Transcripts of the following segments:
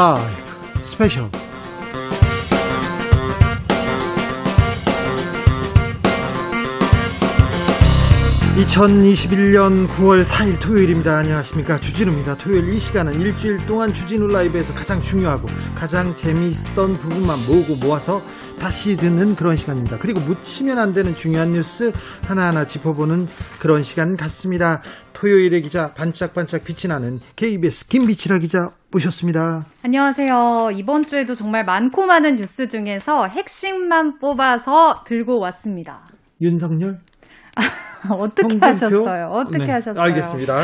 라이브 스페셜 2021년 9월 4일 토요일입니다. 안녕하십니까. 주진우입니다. 토요일 이 시간은 일주일 동안 주진우 라이브에서 가장 중요하고 가장 재미있었던 부분만 모으고 모아서 다시 듣는 그런 시간입니다. 그리고 묻히면 안 되는 중요한 뉴스 하나하나 짚어보는 그런 시간 같습니다. 토요일의 기자 반짝반짝 빛이 나는 KBS 김비치라 기자 모셨습니다. 안녕하세요. 이번 주에도 정말 많고 많은 뉴스 중에서 핵심만 뽑아서 들고 왔습니다. 윤석열? 어떻게 홍준표? 하셨어요? 어떻게 네, 하셨어요? 알겠습니다.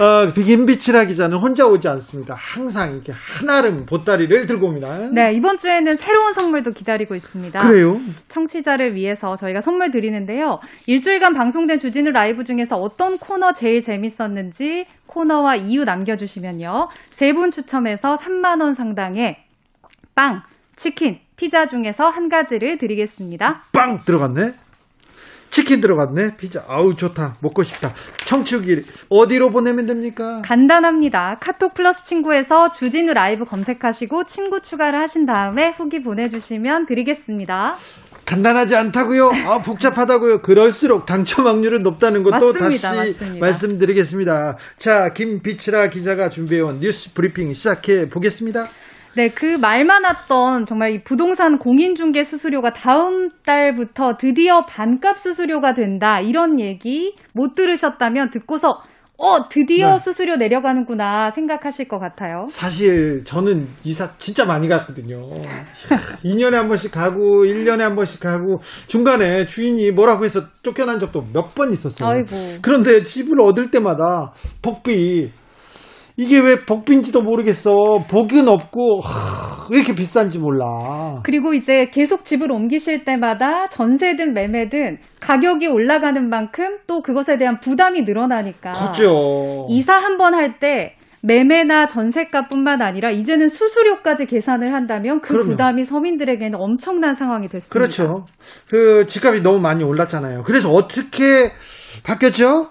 어, 김비치라 기자는 혼자 오지 않습니다. 항상 이렇게 한아름 보따리를 들고 옵니다. 네, 이번 주에는 새로운 선물도 기다리고 있습니다. 그래요? 청취자를 위해서 저희가 선물 드리는데요. 일주일간 방송된 주진우 라이브 중에서 어떤 코너 제일 재밌었는지 코너와 이유 남겨주시면요. 세 분 추첨해서 3만원 상당의 빵, 치킨, 피자 중에서 한 가지를 드리겠습니다. 빵! 들어갔네? 치킨 들어갔네. 피자. 아우 좋다. 먹고 싶다. 청취기 어디로 보내면 됩니까? 간단합니다. 카톡 플러스 친구에서 주진우 라이브 검색하시고 친구 추가를 하신 다음에 후기 보내주시면 드리겠습니다. 간단하지 않다고요? 아, 복잡하다고요? 그럴수록 당첨 확률은 높다는 것도 맞습니다, 다시 맞습니다. 말씀드리겠습니다. 자, 김비치라 기자가 준비해온 뉴스 브리핑 시작해 보겠습니다. 네, 그말 많았던 정말 이 부동산 공인중개 수수료가 다음 달부터 드디어 반값 수수료가 된다. 이런 얘기 못 들으셨다면 듣고서 어, 드디어 네. 수수료 내려가는구나 생각하실 것 같아요. 사실 저는 이사 진짜 많이 갔거든요. 2년에 한 번씩 가고 1년에 한 번씩 가고 중간에 주인이 뭐라고 해서 쫓겨난 적도 몇 번 있었어요. 아이고. 그런데 집을 얻을 때마다 복비 이게 왜 복빈지도 모르겠어. 복은 없고 하, 왜 이렇게 비싼지 몰라. 그리고 이제 계속 집을 옮기실 때마다 전세든 매매든 가격이 올라가는 만큼 또 그것에 대한 부담이 늘어나니까. 그죠. 이사 한 번 할 때 매매나 전세값뿐만 아니라 이제는 수수료까지 계산을 한다면 그 그럼요. 부담이 서민들에게는 엄청난 상황이 됐습니다. 그렇죠. 그 집값이 너무 많이 올랐잖아요. 그래서 어떻게 바뀌었죠?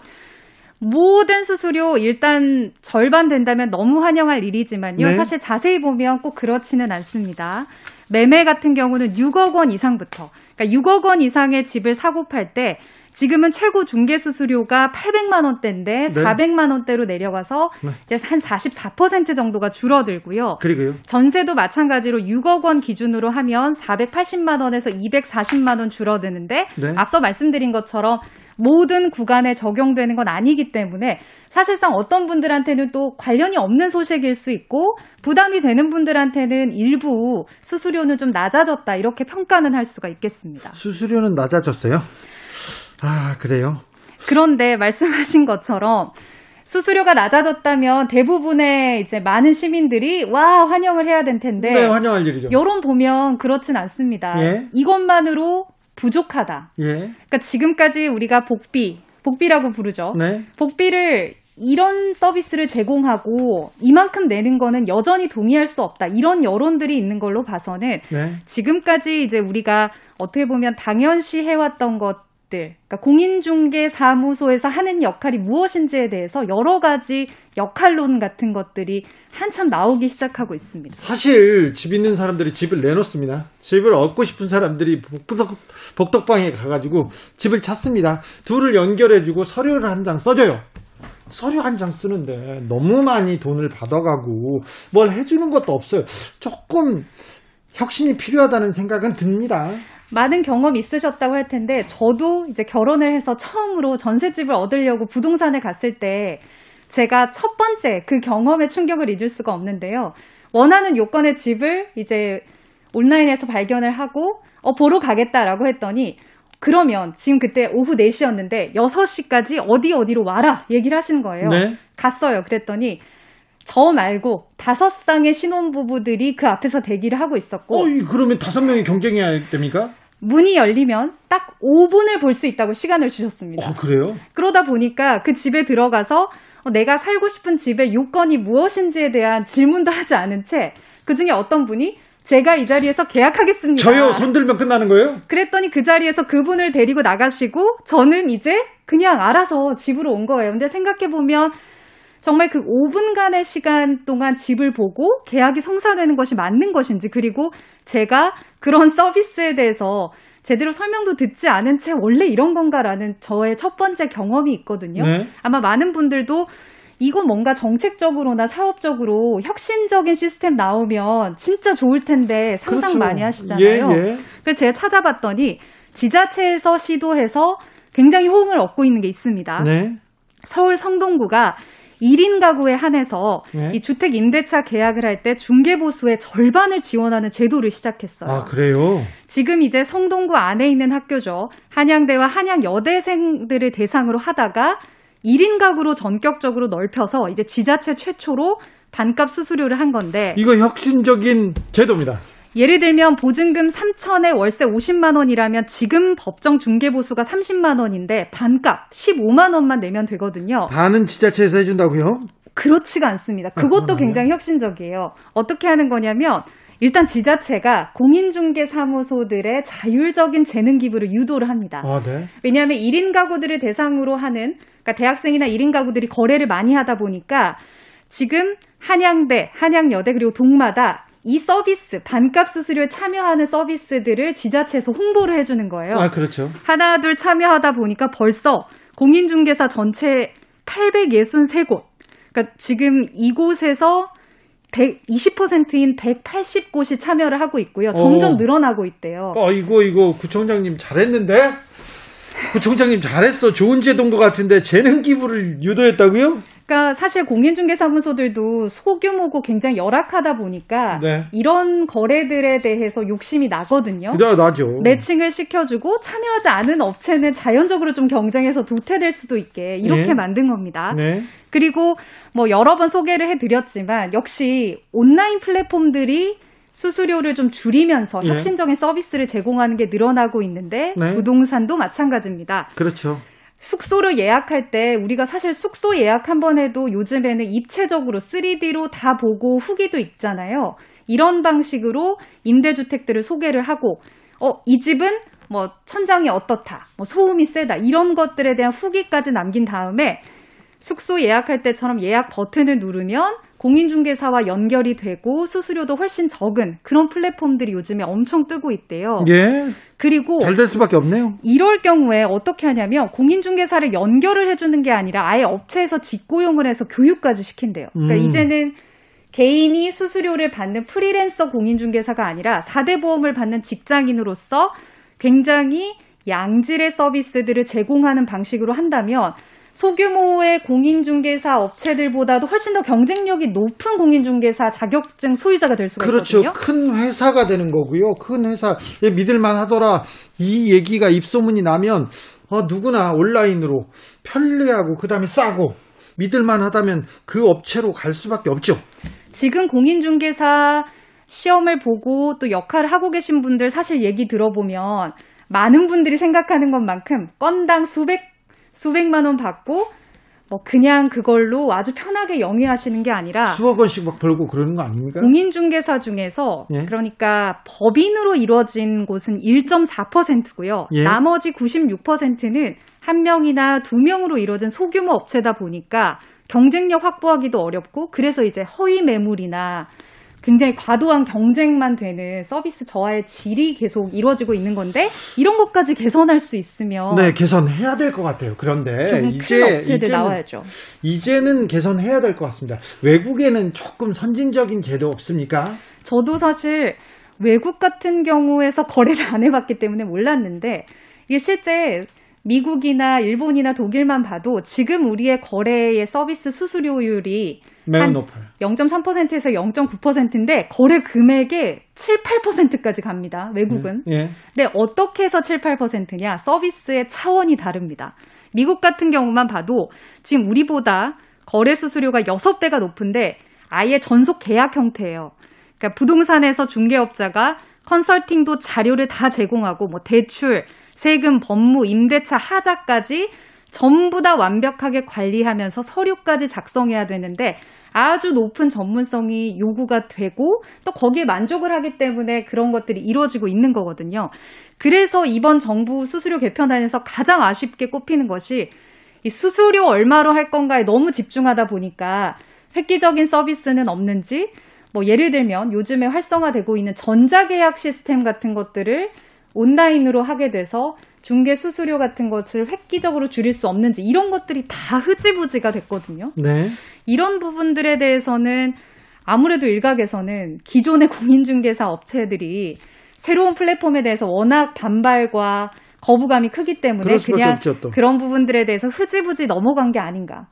모든 수수료 일단 절반 된다면 너무 환영할 일이지만요. 네. 사실 자세히 보면 꼭 그렇지는 않습니다. 매매 같은 경우는 6억 원 이상부터, 그러니까 6억 원 이상의 집을 사고 팔 때 지금은 최고 중개 수수료가 800만 원대인데 네. 400만 원대로 내려가서 네. 이제 한 44% 정도가 줄어들고요. 그리고요. 전세도 마찬가지로 6억 원 기준으로 하면 480만 원에서 240만 원 줄어드는데 네. 앞서 말씀드린 것처럼 모든 구간에 적용되는 건 아니기 때문에 사실상 어떤 분들한테는 또 관련이 없는 소식일 수 있고 부담이 되는 분들한테는 일부 수수료는 좀 낮아졌다 이렇게 평가는 할 수가 있겠습니다. 수수료는 낮아졌어요? 아, 그래요? 그런데 말씀하신 것처럼 수수료가 낮아졌다면 대부분의 이제 많은 시민들이 와 환영을 해야 될 텐데 네, 환영할 일이죠. 여론 보면 그렇진 않습니다. 예? 이것만으로 부족하다. 예. 그러니까 지금까지 우리가 복비, 복비라고 부르죠. 네. 복비를 이런 서비스를 제공하고 이만큼 내는 거는 여전히 동의할 수 없다. 이런 여론들이 있는 걸로 봐서는 네. 지금까지 이제 우리가 어떻게 보면 당연시 해왔던 것 그러니까 공인중개사무소에서 하는 역할이 무엇인지에 대해서 여러 가지 역할론 같은 것들이 한참 나오기 시작하고 있습니다. 사실 집 있는 사람들이 집을 내놓습니다. 집을 얻고 싶은 사람들이 복덕, 복덕방에 가가지고 집을 찾습니다. 둘을 연결해주고 서류를 한 장 써줘요. 서류 한 장 쓰는데 너무 많이 돈을 받아가고 뭘 해주는 것도 없어요. 조금 혁신이 필요하다는 생각은 듭니다. 많은 경험 있으셨다고 할 텐데 저도 이제 결혼을 해서 처음으로 전셋집을 얻으려고 부동산에 갔을 때 제가 첫 번째 그 경험의 충격을 잊을 수가 없는데요. 원하는 요건의 집을 이제 온라인에서 발견을 하고 어 보러 가겠다라고 했더니 그러면 지금 그때 오후 4시였는데 6시까지 어디 어디로 와라 얘기를 하시는 거예요. 네. 갔어요. 그랬더니 저 말고 다섯 쌍의 신혼부부들이 그 앞에서 대기를 하고 있었고. 어, 그러면 다섯 명이 경쟁해야 됩니까? 문이 열리면 딱 5분을 볼 수 있다고 시간을 주셨습니다. 어, 그래요? 그러다 보니까 그 집에 들어가서 어, 내가 살고 싶은 집의 요건이 무엇인지에 대한 질문도 하지 않은 채 그 중에 어떤 분이 제가 이 자리에서 계약하겠습니다. 저요? 손들면 끝나는 거예요? 그랬더니 그 자리에서 그분을 데리고 나가시고 저는 이제 그냥 알아서 집으로 온 거예요. 근데 생각해 보면 정말 그 5분간의 시간 동안 집을 보고 계약이 성사되는 것이 맞는 것인지 그리고 제가 그런 서비스에 대해서 제대로 설명도 듣지 않은 채 원래 이런 건가라는 저의 첫 번째 경험이 있거든요. 네. 아마 많은 분들도 이건 뭔가 정책적으로나 사업적으로 혁신적인 시스템 나오면 진짜 좋을 텐데 상상 그렇죠. 많이 하시잖아요. 예, 예. 그래서 제가 찾아봤더니 지자체에서 시도해서 굉장히 호응을 얻고 있는 게 있습니다. 네. 서울 성동구가 1인 가구에 한해서 네. 이 주택 임대차 계약을 할 때 중개 보수의 절반을 지원하는 제도를 시작했어요. 아, 그래요? 지금 이제 성동구 안에 있는 학교죠. 한양대와 한양여대생들을 대상으로 하다가 1인 가구로 전격적으로 넓혀서 이제 지자체 최초로 반값 수수료를 한 건데 이거 혁신적인 제도입니다. 예를 들면 보증금 3천에 월세 50만 원이라면 지금 법정 중개보수가 30만 원인데 반값 15만 원만 내면 되거든요. 반은 지자체에서 해준다고요? 그렇지가 않습니다. 그것도 굉장히 혁신적이에요. 어떻게 하는 거냐면 일단 지자체가 공인중개사무소들의 자율적인 재능 기부를 유도를 합니다. 아, 네. 왜냐하면 1인 가구들을 대상으로 하는 그러니까 대학생이나 1인 가구들이 거래를 많이 하다 보니까 지금 한양대, 한양여대 그리고 동마다 이 서비스 반값 수수료에 참여하는 서비스들을 지자체에서 홍보를 해주는 거예요. 아, 그렇죠. 하나 둘 참여하다 보니까 벌써 공인중개사 전체 863곳. 그러니까 지금 이곳에서 120%인 180곳이 참여를 하고 있고요. 점점 오. 늘어나고 있대요. 어, 이거, 이거, 구청장님 잘했는데? 구청장님 잘했어. 좋은 제도인 것 같은데, 재능 기부를 유도했다고요? 그러니까 사실 공인중개사무소들도 소규모고 굉장히 열악하다 보니까 네. 이런 거래들에 대해서 욕심이 나거든요. 그래, 나죠. 매칭을 시켜주고 참여하지 않은 업체는 자연적으로 좀 경쟁해서 도태될 수도 있게 이렇게 네. 만든 겁니다. 네. 그리고 뭐 여러 번 소개를 해드렸지만 역시 온라인 플랫폼들이 수수료를 좀 줄이면서 예. 혁신적인 서비스를 제공하는 게 늘어나고 있는데 네. 부동산도 마찬가지입니다. 그렇죠. 숙소를 예약할 때 우리가 사실 숙소 예약 한 번 해도 요즘에는 입체적으로 3D로 다 보고 후기도 있잖아요. 이런 방식으로 임대주택들을 소개를 하고 어, 이 집은 뭐 천장이 어떻다, 뭐 소음이 세다 이런 것들에 대한 후기까지 남긴 다음에 숙소 예약할 때처럼 예약 버튼을 누르면 공인중개사와 연결이 되고 수수료도 훨씬 적은 그런 플랫폼들이 요즘에 엄청 뜨고 있대요. 예. 그리고 잘 될 수밖에 없네요. 이럴 경우에 어떻게 하냐면 공인중개사를 연결을 해주는 게 아니라 아예 업체에서 직고용을 해서 교육까지 시킨대요. 그러니까 음. 이제는 개인이 수수료를 받는 프리랜서 공인중개사가 아니라 4대 보험을 받는 직장인으로서 굉장히 양질의 서비스들을 제공하는 방식으로 한다면 소규모의 공인중개사 업체들보다도 훨씬 더 경쟁력이 높은 공인중개사 자격증 소유자가 될 수가 그렇죠. 있거든요. 큰 회사가 되는 거고요. 큰 회사, 예, 믿을만 하더라. 이 얘기가 입소문이 나면, 어, 누구나 온라인으로 편리하고, 그 다음에 싸고, 믿을만 하다면 그 업체로 갈 수밖에 없죠. 지금 공인중개사 시험을 보고 또 역할을 하고 계신 분들 사실 얘기 들어보면 많은 분들이 생각하는 것만큼 건당 수백 수백만 원 받고 뭐 그냥 그걸로 아주 편하게 영위하시는 게 아니라 수억 원씩 막 벌고 그러는 거 아닙니까? 공인중개사 중에서 예. 그러니까 법인으로 이루어진 곳은 1.4%고요. 예. 나머지 96%는 한 명이나 두 명으로 이루어진 소규모 업체다 보니까 경쟁력 확보하기도 어렵고 그래서 이제 허위 매물이나 굉장히 과도한 경쟁만 되는 서비스 저하의 질이 계속 이루어지고 있는 건데 이런 것까지 개선할 수 있으면 네, 개선해야 될 것 같아요. 그런데 이제 이제는, 나와야죠. 이제는 개선해야 될 것 같습니다. 외국에는 조금 선진적인 제도 없습니까? 저도 사실 외국 같은 경우에서 거래를 안 해봤기 때문에 몰랐는데 이게 실제 미국이나 일본이나 독일만 봐도 지금 우리의 거래의 서비스 수수료율이 매우 한 높아요. 0.3%에서 0.9%인데 거래 금액의 7, 8%까지 갑니다. 외국은. 예. 근데 어떻게 해서 7, 8%냐? 서비스의 차원이 다릅니다. 미국 같은 경우만 봐도 지금 우리보다 거래 수수료가 6배가 높은데 아예 전속 계약 형태예요. 그러니까 부동산에서 중개업자가 컨설팅도 자료를 다 제공하고 뭐 대출, 세금, 법무, 임대차, 하자까지 전부 다 완벽하게 관리하면서 서류까지 작성해야 되는데 아주 높은 전문성이 요구가 되고 또 거기에 만족을 하기 때문에 그런 것들이 이루어지고 있는 거거든요. 그래서 이번 정부 수수료 개편안에서 가장 아쉽게 꼽히는 것이 이 수수료 얼마로 할 건가에 너무 집중하다 보니까 획기적인 서비스는 없는지 뭐 예를 들면 요즘에 활성화되고 있는 전자계약 시스템 같은 것들을 온라인으로 하게 돼서 중개 수수료 같은 것을 획기적으로 줄일 수 없는지 이런 것들이 다 흐지부지가 됐거든요. 네. 이런 부분들에 대해서는 아무래도 일각에서는 기존의 공인중개사 업체들이 새로운 플랫폼에 대해서 워낙 반발과 거부감이 크기 때문에 그냥 없죠, 또. 그런 부분들에 대해서 흐지부지 넘어간 게 아닌가.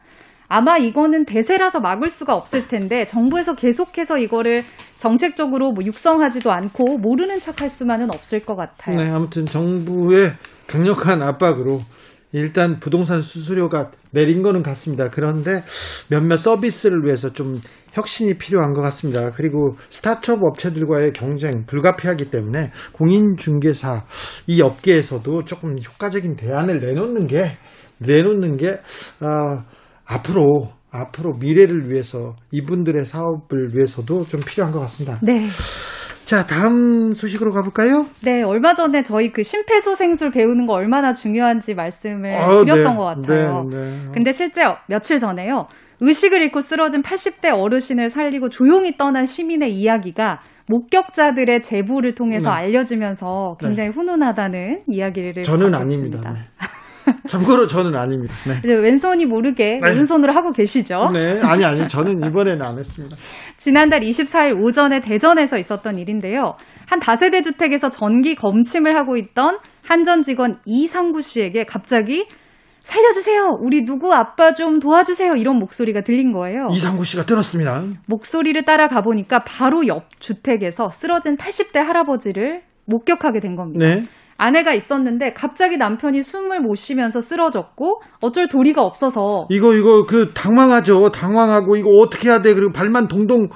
아마 이거는 대세라서 막을 수가 없을 텐데 정부에서 계속해서 이거를 정책적으로 뭐 육성하지도 않고 모르는 척할 수만은 없을 것 같아요. 네, 아무튼 정부의 강력한 압박으로 일단 부동산 수수료가 내린 거는 같습니다. 그런데 몇몇 서비스를 위해서 좀 혁신이 필요한 것 같습니다. 그리고 스타트업 업체들과의 경쟁 불가피하기 때문에 공인중개사 이 업계에서도 조금 효과적인 대안을 내놓는 게 내놓는 게 어, 앞으로 앞으로 미래를 위해서 이분들의 사업을 위해서도 좀 필요한 것 같습니다. 네. 자, 다음 소식으로 가볼까요? 네, 얼마 전에 저희 그 심폐소생술 배우는 거 얼마나 중요한지 말씀을 아, 드렸던 네. 것 같아요. 네, 네. 근데 실제 며칠 전에요. 의식을 잃고 쓰러진 80대 어르신을 살리고 조용히 떠난 시민의 이야기가 목격자들의 제보를 통해서 네. 알려지면서 굉장히 훈훈하다는 이야기를 저는 아닙니다. 있습니다. 네. 참고로 저는 아닙니다. 네. 이제 왼손이 모르게 네. 오른손으로 하고 계시죠? 네, 아니 아니 저는 이번에는 안 했습니다. 지난달 24일 오전에 대전에서 있었던 일인데요. 한 다세대 주택에서 전기 검침을 하고 있던 한전 직원 이상구 씨에게 갑자기 살려주세요. 우리 누구 아빠 좀 도와주세요. 이런 목소리가 들린 거예요. 이상구 씨가 들었습니다. 목소리를 따라 가 보니까 바로 옆 주택에서 쓰러진 80대 할아버지를 목격하게 된 겁니다. 네. 아내가 있었는데 갑자기 남편이 숨을 못 쉬면서 쓰러졌고 어쩔 도리가 없어서 이거 이거 그 당황하죠. 당황하고 이거 어떻게 해야 돼? 그리고 발만 동동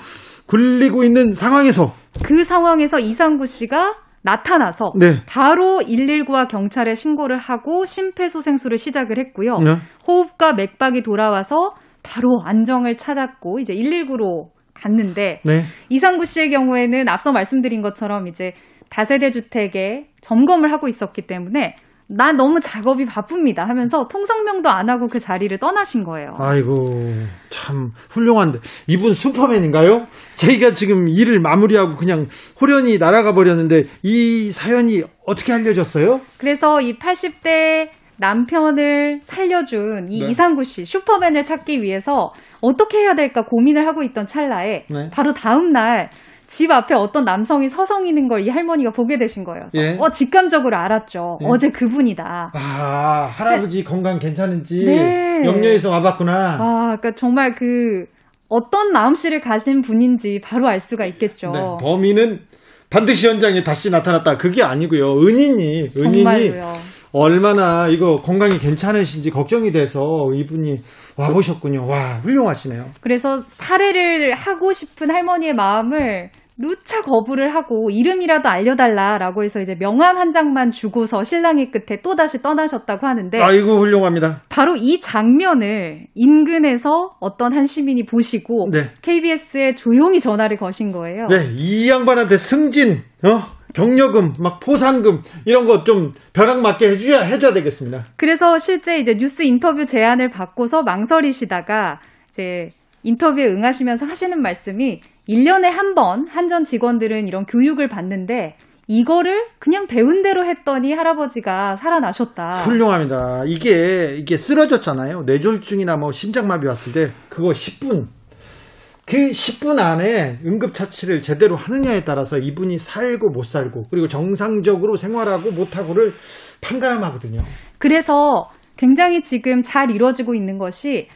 굴리고 있는 상황에서 그 상황에서 이상구 씨가 나타나서 네. 바로 119와 경찰에 신고를 하고 심폐소생술을 시작을 했고요. 네. 호흡과 맥박이 돌아와서 바로 안정을 찾았고 이제 119로 갔는데 네. 이상구 씨의 경우에는 앞서 말씀드린 것처럼 이제 다세대 주택에 점검을 하고 있었기 때문에 나 너무 작업이 바쁩니다 하면서 통성명도 안 하고 그 자리를 떠나신 거예요. 아이고 참 훌륭한데 이분 슈퍼맨인가요? 저희가 지금 일을 마무리하고 그냥 호련히 날아가 버렸는데 이 사연이 어떻게 알려졌어요? 그래서 이 80대 남편을 살려준 이 네. 이상구 씨 슈퍼맨을 찾기 위해서 어떻게 해야 될까 고민을 하고 있던 찰나에 네. 바로 다음 날 집 앞에 어떤 남성이 서성이는 걸 이 할머니가 보게 되신 거예요. 예. 어 직감적으로 알았죠. 예. 어제 그분이다. 아 할아버지 건강 괜찮은지 네. 염려해서 와봤구나. 아, 그러니까 정말 그 어떤 마음씨를 가진 분인지 바로 알 수가 있겠죠. 네, 범인은 반드시 현장에 다시 나타났다. 그게 아니고요. 은인이 은인이 정말로요. 얼마나 이거 건강이 괜찮으신지 걱정이 돼서 이분이 와 보셨군요. 와 훌륭하시네요. 그래서 살해를 하고 싶은 할머니의 마음을 누차 거부를 하고 이름이라도 알려달라라고 해서 이제 명함 한 장만 주고서 신랑의 끝에 또 다시 떠나셨다고 하는데 아이고 훌륭합니다. 바로 이 장면을 인근에서 어떤 한 시민이 보시고 네. KBS에 조용히 전화를 거신 거예요. 네, 이 양반한테 승진, 어? 경력금, 막 포상금 이런 거 좀 벼락 맞게 해줘야 해줘야 되겠습니다. 그래서 실제 이제 뉴스 인터뷰 제안을 받고서 망설이시다가 이제 인터뷰에 응하시면서 하시는 말씀이 1년에 한 번 한전 직원들은 이런 교육을 받는데 이거를 그냥 배운 대로 했더니 할아버지가 살아나셨다. 훌륭합니다. 이게 이게 쓰러졌잖아요. 뇌졸중이나 뭐 심장마비 왔을 때 그거 10분 그 10분 안에 응급처치를 제대로 하느냐에 따라서 이분이 살고 못 살고 그리고 정상적으로 생활하고 못하고를 판가름하거든요. 그래서 굉장히 지금 잘 이루어지고 있는 것이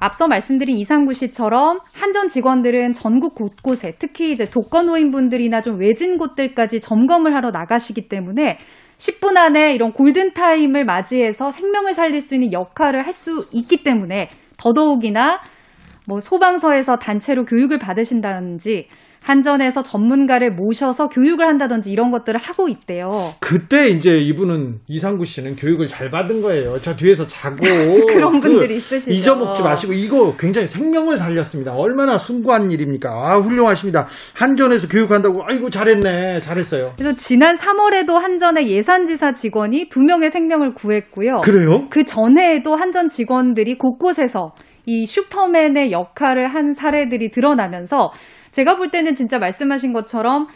앞서 말씀드린 이상구 씨처럼 한전 직원들은 전국 곳곳에 특히 이제 독거노인분들이나 좀 외진 곳들까지 점검을 하러 나가시기 때문에 10분 안에 이런 골든타임을 맞이해서 생명을 살릴 수 있는 역할을 할 수 있기 때문에 더더욱이나 뭐 소방서에서 단체로 교육을 받으신다든지 한전에서 전문가를 모셔서 교육을 한다든지 이런 것들을 하고 있대요. 그때 이제 이분은 이상구 씨는 교육을 잘 받은 거예요. 저 뒤에서 자고 그런 그 분들이 있으시죠. 잊어먹지 마시고 이거 굉장히 생명을 살렸습니다. 얼마나 숭고한 일입니까? 아 훌륭하십니다. 한전에서 교육한다고 아이고 잘했네, 잘했어요. 그래서 지난 3월에도 한전의 예산지사 직원이 두 명의 생명을 구했고요. 그래요? 그 전에도 한전 직원들이 곳곳에서 이 슈퍼맨의 역할을 한 사례들이 드러나면서 제가 볼 때는 진짜 말씀하신 것처럼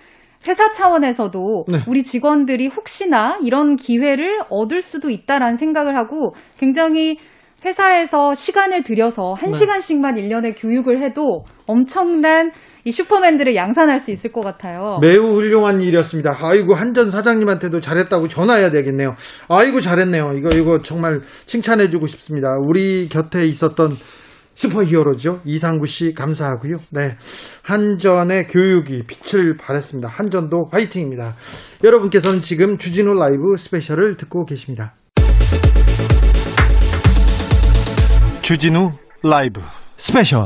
회사 차원에서도 네. 우리 직원들이 혹시나 이런 기회를 얻을 수도 있다라는 생각을 하고 굉장히 회사에서 시간을 들여서 한 네. 시간씩만 1년에 교육을 해도 엄청난 이 슈퍼맨들을 양산할 수 있을 것 같아요. 매우 훌륭한 일이었습니다. 아이고 한전 사장님한테도 잘했다고 전화해야 되겠네요. 아이고 잘했네요. 이거 이거 정말 칭찬해 주고 싶습니다. 우리 곁에 있었던 슈퍼히어로죠. 이상구 씨 감사하고요. 네. 한전의 교육이 빛을 발했습니다. 한전도 화이팅입니다. 여러분께서는 지금 주진우 라이브 스페셜을 듣고 계십니다. 주진우 라이브 스페셜.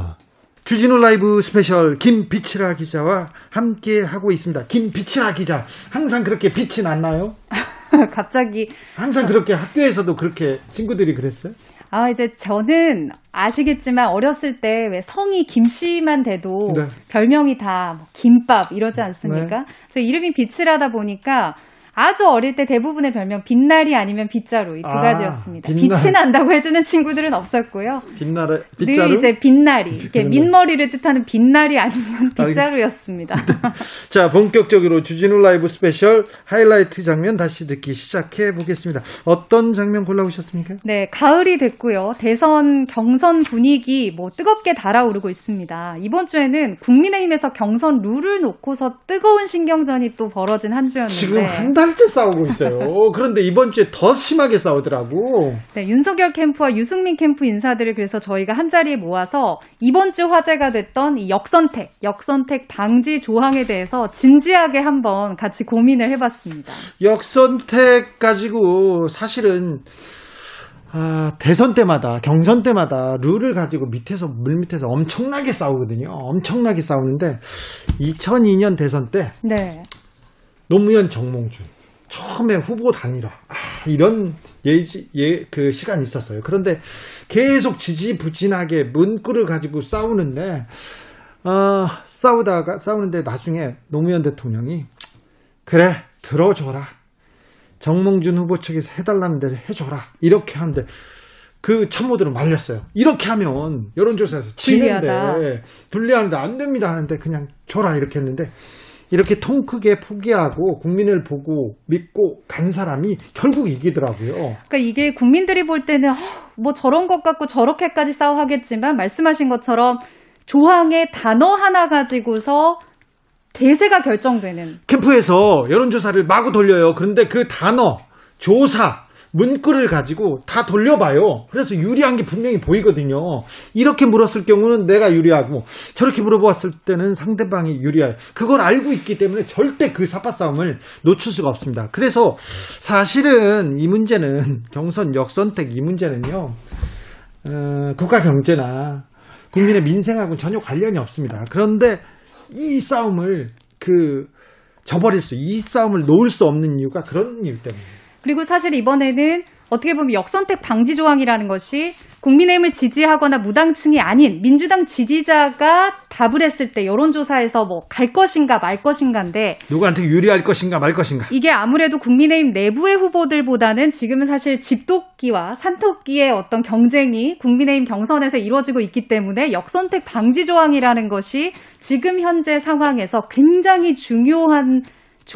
주진우 라이브 스페셜 김빛이라 기자와 함께 하고 있습니다. 김빛이라 기자. 항상 그렇게 빛이 났나요? 갑자기 항상 그렇게 학교에서도 그렇게 친구들이 그랬어요? 아, 이제 저는 아시겠지만 어렸을 때 왜 성이 김씨만 돼도 네. 별명이 다 뭐 김밥 이러지 않습니까? 네. 저 이름이 빛이라다 보니까 아주 어릴 때 대부분의 별명 빛날이 아니면 빗자루 이두 아, 가지였습니다. 빛날. 빛이 난다고 해주는 친구들은 없었고요. 늘 빗자루? 이제 빛날이 이렇게 거. 민머리를 뜻하는 빛날이 아니면. 빗자루였습니다. 자, 본격적으로 주진우 라이브 스페셜 하이라이트 장면 다시 듣기 시작해 보겠습니다. 어떤 장면 골라오셨습니까? 네, 가을이 됐고요. 대선 경선 분위기 뭐 뜨겁게 달아오르고 있습니다. 이번 주에는 국민의힘에서 경선 룰을 놓고서 뜨거운 신경전이 또 벌어진 한 주였는데 지금 한 달째 싸우고 있어요. 그런데 이번 주에 더 심하게 싸우더라고. 네, 윤석열 캠프와 유승민 캠프 인사들을 그래서 저희가 한 자리에 모아서 이번 주 화제가 됐던 이 역선택, 역선택 방지 조항에 대해서 진지하게 한번 같이 고민을 해봤습니다. 역선택 가지고 사실은 아, 대선 때마다 경선 때마다 룰을 가지고 밑에서 물 밑에서 엄청나게 싸우거든요. 엄청나게 싸우는데 2002년 대선 때 네, 노무현 정몽준 처음에 후보 단일화 아, 이런 예지 예 그 시간이 있었어요. 그런데 계속 지지부진하게 문구를 가지고 싸우는데 어, 싸우다가 싸우는데 나중에 노무현 대통령이 그래 들어줘라 정몽준 후보 측에서 해달라는 대로 해줘라 이렇게 하는데 그 참모들은 말렸어요. 이렇게 하면 여론조사에서 지는데 불리하다. 불리하는데 안 됩니다 하는데 그냥 줘라 이렇게 했는데 이렇게 통 크게 포기하고 국민을 보고 믿고 간 사람이 결국 이기더라고요. 그러니까 이게 국민들이 볼 때는 어, 뭐 저런 것 같고 저렇게까지 싸워 하겠지만 말씀하신 것처럼 조항의 단어 하나 가지고서 대세가 결정되는 캠프에서 여론조사를 마구 돌려요. 그런데 그 단어, 조사, 문구를 가지고 다 돌려봐요. 그래서 유리한 게 분명히 보이거든요. 이렇게 물었을 경우는 내가 유리하고 저렇게 물어보았을 때는 상대방이 유리해요. 그걸 알고 있기 때문에 절대 그 사파 싸움을 놓칠 수가 없습니다. 그래서 사실은 이 문제는 경선 역선택 이 문제는요. 어, 국가 경제나 국민의 민생하고는 전혀 관련이 없습니다. 그런데 이 싸움을 그 저버릴 수, 이 싸움을 놓을 수 없는 이유가 그런 이유 때문에. 그리고 사실 이번에는 어떻게 보면 역선택 방지 조항이라는 것이 국민의힘을 지지하거나 무당층이 아닌 민주당 지지자가 답을 했을 때 여론조사에서 뭐 갈 것인가 말 것인가인데 누구한테 유리할 것인가 말 것인가. 이게 아무래도 국민의힘 내부의 후보들보다는 지금은 사실 집토끼와 산토끼의 어떤 경쟁이 국민의힘 경선에서 이루어지고 있기 때문에 역선택 방지 조항이라는 것이 지금 현재 상황에서 굉장히 중요한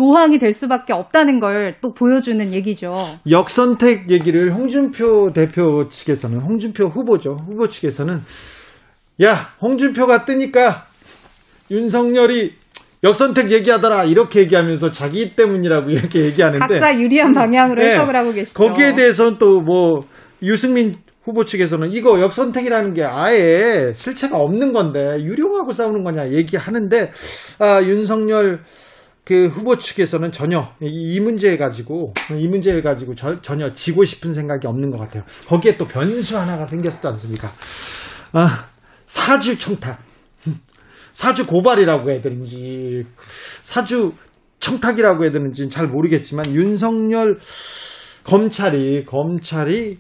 조항이 될 수밖에 없다는 걸 또 보여주는 얘기죠. 역선택 얘기를 홍준표 대표 측에서는, 홍준표 후보죠. 후보 측에서는, 야, 홍준표가 뜨니까 윤석열이 역선택 얘기하더라. 이렇게 얘기하면서 자기 때문이라고 이렇게 얘기하는데. 각자 유리한 방향으로 네. 해석을 하고 계시죠. 거기에 대해서는 또 뭐 유승민 후보 측에서는 이거 역선택이라는 게 아예 실체가 없는 건데 유령하고 싸우는 거냐 얘기하는데 아 윤석열 그 후보 측에서는 전혀 이, 이 문제에 가지고 이 문제에 가지고 저- 전혀 지고 싶은 생각이 없는 것 같아요. 거기에 또 변수 하나가 생겼지 않습니까? 아 사주 청탁. 사주 고발이라고 해야 되는지 사주 청탁이라고 해야 되는지 잘 모르겠지만 윤석열 검찰이 검찰이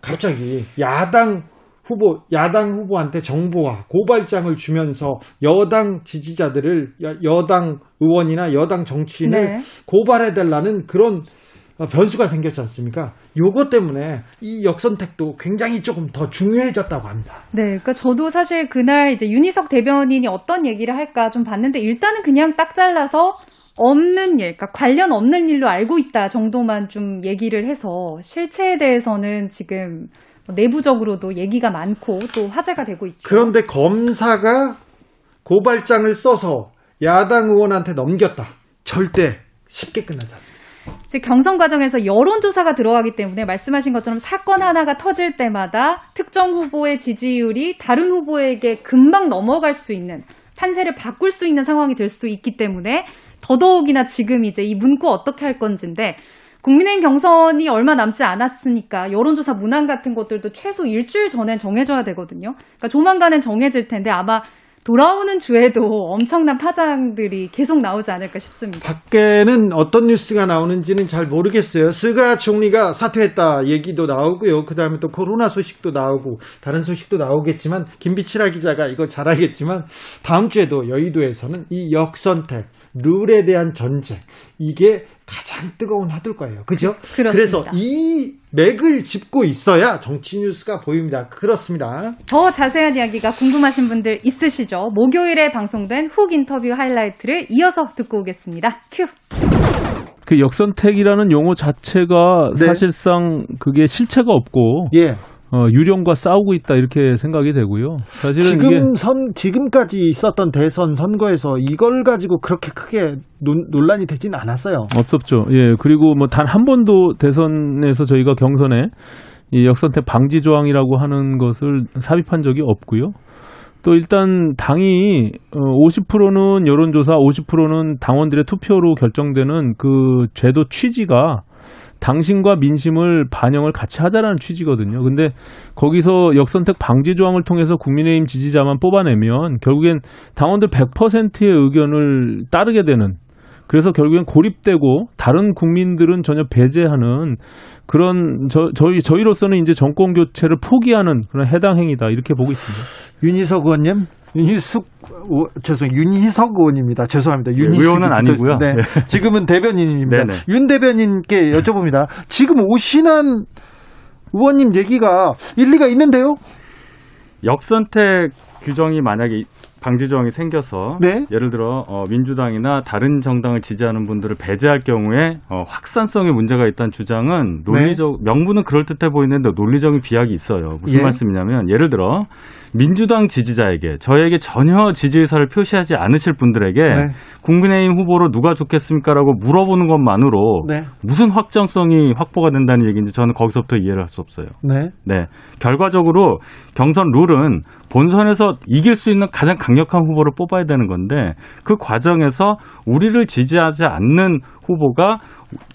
갑자기 야당 후보 야당 후보한테 정보와 고발장을 주면서 여당 지지자들을 여- 여당 의원이나 여당 정치인을 네. 고발해 달라는 그런 어, 변수가 생겼지 않습니까? 요것 때문에 이 역선택도 굉장히 조금 더 중요해졌다고 합니다. 네, 그러니까 저도 사실 그날 이제 윤희석 대변인이 어떤 얘기를 할까 좀 봤는데 일단은 그냥 딱 잘라서 없는 일, 그러니까 관련 없는 일로 알고 있다 정도만 좀 얘기를 해서 실체에 대해서는 지금 뭐 내부적으로도 얘기가 많고 또 화제가 되고 있죠. 그런데 검사가 고발장을 써서 야당 의원한테 넘겼다. 절대 쉽게 끝나지 않습니다. 이제 경선 과정에서 여론조사가 들어가기 때문에 말씀하신 것처럼 사건 하나가 터질 때마다 특정 후보의 지지율이 다른 후보에게 금방 넘어갈 수 있는 판세를 바꿀 수 있는 상황이 될 수도 있기 때문에 더더욱이나 지금 이제 이 문구 어떻게 할 건지인데 국민의힘 경선이 얼마 남지 않았으니까 여론조사 문항 같은 것들도 최소 일주일 전엔 정해져야 되거든요. 그러니까 조만간엔 정해질 텐데 아마 돌아오는 주에도 엄청난 파장들이 계속 나오지 않을까 싶습니다. 밖에는 어떤 뉴스가 나오는지는 잘 모르겠어요. 스가 총리가 사퇴했다 얘기도 나오고요. 그 다음에 또 코로나 소식도 나오고 다른 소식도 나오겠지만 김빛이라 기자가 이걸 잘 알겠지만 다음 주에도 여의도에서는 이 역선택 룰에 대한 전쟁 이게 가장 뜨거운 화두일 거예요. 그죠? 그렇습니다. 그래서 이 맥을 짚고 있어야 정치 뉴스가 보입니다. 그렇습니다. 더 자세한 이야기가 궁금하신 분들 있으시죠? 목요일에 방송된 훅 인터뷰 하이라이트를 이어서 듣고 오겠습니다. 큐. 그 역선택이라는 용어 자체가 네. 사실상 그게 실체가 없고 예. 어, 유령과 싸우고 있다 이렇게 생각이 되고요. 사실은 지금 선 지금까지 있었던 대선 선거에서 이걸 가지고 그렇게 크게 논, 논란이 되진 않았어요. 없었죠. 예. 그리고 뭐 단 한 번도 대선에서 저희가 경선에 이 역선택 방지 조항이라고 하는 것을 삽입한 적이 없고요. 또 일단 당이 어, 50%는 여론조사, 50%는 당원들의 투표로 결정되는 그 제도 취지가 당신과 민심을 반영을 같이 하자라는 취지거든요. 근데 거기서 역선택 방지 조항을 통해서 국민의힘 지지자만 뽑아내면 결국엔 당원들 100%의 의견을 따르게 되는 그래서 결국엔 고립되고 다른 국민들은 전혀 배제하는 그런 저, 저희 저희로서는 이제 정권 교체를 포기하는 그런 해당 행위다 이렇게 보고 있습니다. 윤희석 의원님, 윤희숙 오, 죄송 윤희석 의원입니다. 죄송합니다. 윤희숙이 네, 의원은. 아니고요. 네. 지금은 대변인입니다. 네네. 윤 대변인께 여쭤봅니다. 지금 오신한 의원님 얘기가 일리가 있는데요? 역선택 규정이 만약에 방지 조항이 생겨서 네. 예를 들어 어, 민주당이나 다른 정당을 지지하는 분들을 배제할 경우에 어, 확산성에 문제가 있다는 주장은 논리적 명분은 그럴 듯해 보이는데 논리적인 비약이 있어요. 무슨 예. 말씀이냐면 예를 들어 민주당 지지자에게 저에게 전혀 지지 의사를 표시하지 않으실 분들에게 네. 국민의힘 후보로 누가 좋겠습니까라고 물어보는 것만으로 네. 무슨 확정성이 확보가 된다는 얘기인지 저는 거기서부터 이해를 할 수 없어요. 네. 네. 결과적으로 경선 룰은 본선에서 이길 수 있는 가장 강력한 후보를 뽑아야 되는 건데 그 과정에서 우리를 지지하지 않는 후보가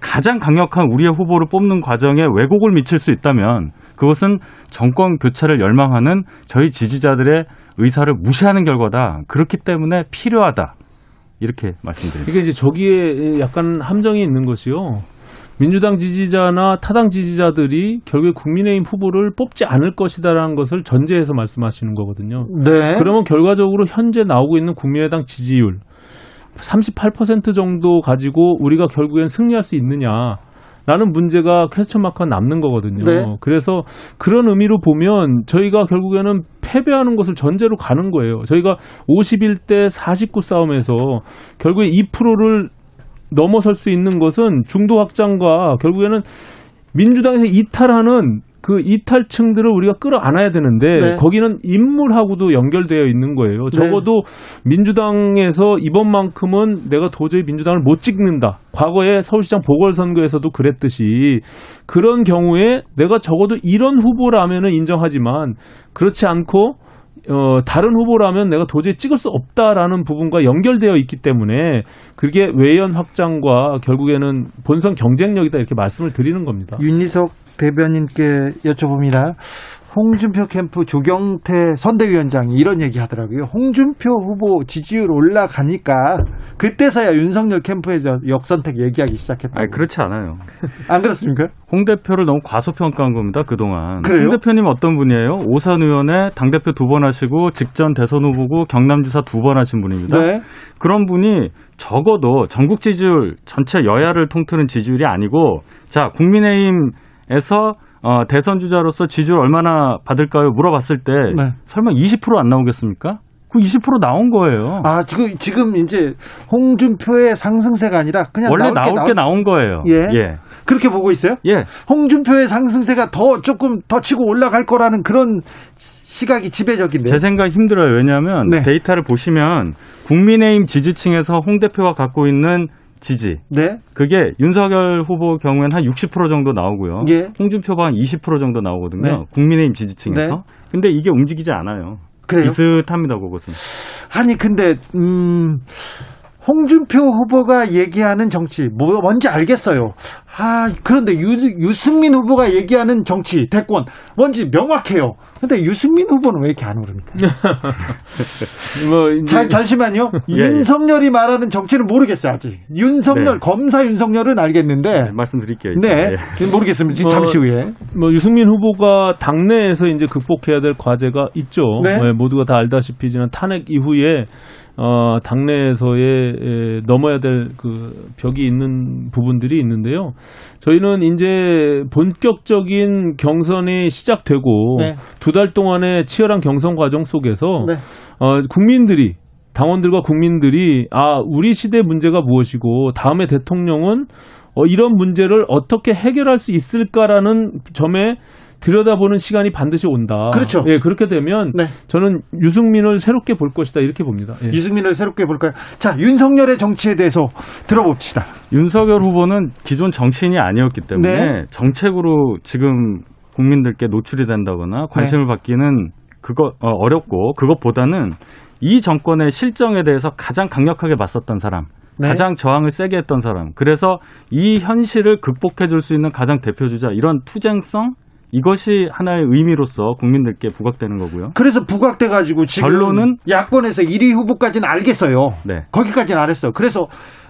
가장 강력한 우리의 후보를 뽑는 과정에 왜곡을 미칠 수 있다면 그것은 정권 교체를 열망하는 저희 지지자들의 의사를 무시하는 결과다. 그렇기 때문에 필요하다. 이렇게 말씀드립니다. 이게 이제 저기에 약간 함정이 있는 것이요. 민주당 지지자나 타당 지지자들이 결국에 국민의힘 후보를 뽑지 않을 것이다라는 것을 전제해서 말씀하시는 거거든요. 네. 그러면 결과적으로 현재 나오고 있는 국민의당 지지율 38% 정도 가지고 우리가 결국엔 승리할 수 있느냐. 라는 문제가 퀘스천 마크가 남는 거거든요. 네. 그래서 그런 의미로 보면 저희가 결국에는 패배하는 것을 전제로 가는 거예요. 저희가 51대 49 싸움에서 결국에 2%를 넘어설 수 있는 것은 중도 확장과 결국에는 민주당에서 이탈하는 그 이탈층들을 우리가 끌어안아야 되는데 네. 거기는 인물하고도 연결되어 있는 거예요. 적어도 민주당에서 이번만큼은 내가 도저히 민주당을 못 찍는다. 과거에 서울시장 보궐선거에서도 그랬듯이 그런 경우에 내가 적어도 이런 후보라면은 인정하지만 그렇지 않고 어, 다른 후보라면 내가 도저히 찍을 수 없다라는 부분과 연결되어 있기 때문에 그게 외연 확장과 결국에는 본선 경쟁력이다 이렇게 말씀을 드리는 겁니다. 윤희석 대변인께 여쭤봅니다. 홍준표 캠프 조경태 선대위원장이 이런 얘기 하더라고요. 홍준표 후보 지지율 올라가니까 그때서야 윤석열 캠프에서 역선택 얘기하기 시작했다. 아니 그렇지 않아요. 안 그렇습니까? 홍 대표를 너무 과소평가한 겁니다. 그동안. 그래요? 홍 대표님 어떤 분이에요? 오산 의원에 당 대표 두 번 하시고 직전 대선 후보고 경남지사 두 번 하신 분입니다. 네. 그런 분이 적어도 전국 지지율 전체 여야를 통틀은 지지율이 아니고 자 국민의힘에서 어, 대선 주자로서 지지율 얼마나 받을까요? 물어봤을 때 네. 설마 20%안 나오겠습니까? 그 20% 나온 거예요. 아 지금 지금 이제 홍준표의 상승세가 아니라 그냥 원래 나올 나올 게게 나온 거예요. 예. 예. 그렇게 보고 있어요? 예. 홍준표의 상승세가 더 조금 더 치고 올라갈 거라는 그런 시각이 지배적인데. 제 생각 힘들어요. 왜냐하면 네. 데이터를 보시면 국민의힘 지지층에서 홍 대표가 갖고 있는 지지 네. 그게 윤석열 후보 경우에는 한 60% 정도 나오고요. 예. 홍준표가 한 20% 정도 나오거든요. 네. 국민의힘 지지층에서. 네. 근데 이게 움직이지 않아요. 그래요? 비슷합니다, 그것은. 아니 근데 음 홍준표 후보가 얘기하는 정치 뭐 뭔지 알겠어요. 아 그런데 유, 유승민 후보가 얘기하는 정치 대권 뭔지 명확해요. 근데 유승민 후보는 왜 이렇게 안 오릅니까? 뭐 이제 자, 잠시만요. 예, 예. 윤석열이 말하는 정치는 모르겠어요 아직. 윤석열 네. 검사 윤석열은 알겠는데 네, 말씀드릴게요. 일단. 네 예. 모르겠습니다. 뭐, 잠시 후에 뭐 유승민 후보가 당내에서 이제 극복해야 될 과제가 있죠. 네. 예, 모두가 다 알다시피 지난 탄핵 이후에 어, 당내에서의 에, 넘어야 될 그 벽이 있는 부분들이 있는데요. 저희는 이제 본격적인 경선이 시작되고 네. 두달 동안의 치열한 경선 과정 속에서 네. 어, 국민들이 당원들과 국민들이 아 우리 시대 문제가 무엇이고 다음에 대통령은 어, 이런 문제를 어떻게 해결할 수 있을까라는 점에 들여다보는 시간이 반드시 온다. 그렇죠. 예, 그렇게 되면 네. 저는 유승민을 새롭게 볼 것이다 이렇게 봅니다. 예. 유승민을 새롭게 볼까요? 자 윤석열의 정치에 대해서 들어봅시다. 윤석열 후보는 기존 정치인이 아니었기 때문에 네. 정책으로 지금 국민들께 노출이 된다거나 관심을 네. 받기는 그거 어, 어렵고 그것보다는 이 정권의 실정에 대해서 가장 강력하게 맞섰던 사람, 네. 가장 저항을 세게 했던 사람. 그래서 이 현실을 극복해 줄 수 있는 가장 대표주자 이런 투쟁성 이것이 하나의 의미로서 국민들께 부각되는 거고요. 그래서 부각돼 가지고 지금 결론은? 야권에서 1위 후보까지는 알겠어요. 네. 거기까지는 알았어요. 그래서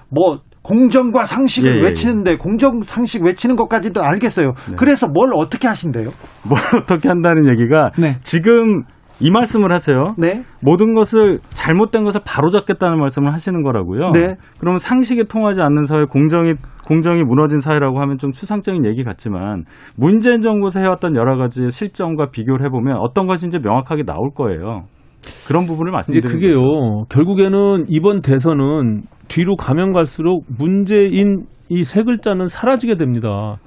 뭐 공정과 상식을 예, 예, 외치는데 공정 상식 외치는 것까지도 알겠어요. 네. 그래서 뭘 어떻게 하신대요? 뭘 어떻게 한다는 얘기가 네. 지금 이 말씀을 하세요. 네. 모든 것을 잘못된 것을 바로잡겠다는 말씀을 하시는 거라고요. 네. 그러면 상식이 통하지 않는 사회, 공정이 공정이 무너진 사회라고 하면 좀 추상적인 얘기 같지만 문재인 정부에서 해왔던 여러 가지 실정과 비교를 해보면 어떤 것인지 명확하게 나올 거예요. 그런 부분을 이제 말씀드리는 그게요. 거죠. 결국에는 이번 대선은 뒤로 가면 갈수록 문재인 이 세 글자는 사라지게 됩니다.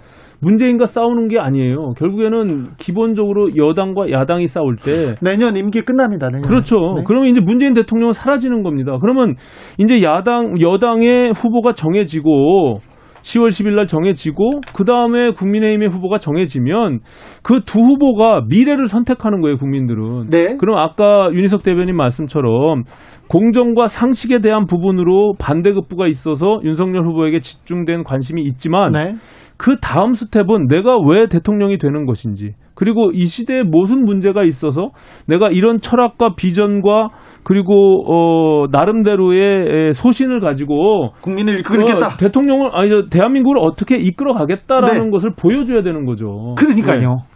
문재인과 싸우는 게 아니에요. 결국에는 기본적으로 여당과 야당이 싸울 때 내년 임기 끝납니다. 내년. 그렇죠. 네. 그러면 이제 문재인 대통령은 사라지는 겁니다. 그러면 이제 야당 여당의 후보가 정해지고 10월 10일 날 정해지고 그 다음에 국민의힘의 후보가 정해지면 그 두 후보가 미래를 선택하는 거예요, 국민들은. 네. 그럼 아까 윤희석 대변인 말씀처럼 공정과 상식에 대한 부분으로 반대급부가 있어서 윤석열 후보에게 집중된 관심이 있지만 네. 그 다음 스텝은 내가 왜 대통령이 되는 것인지 그리고 이 시대에 무슨 문제가 있어서 내가 이런 철학과 비전과 그리고 어 나름대로의 에, 소신을 가지고 국민을 이끌겠다. 어, 대통령을 아니 저 대한민국을 어떻게 이끌어 가겠다라는 네. 것을 보여줘야 되는 거죠. 그러니까요. 네.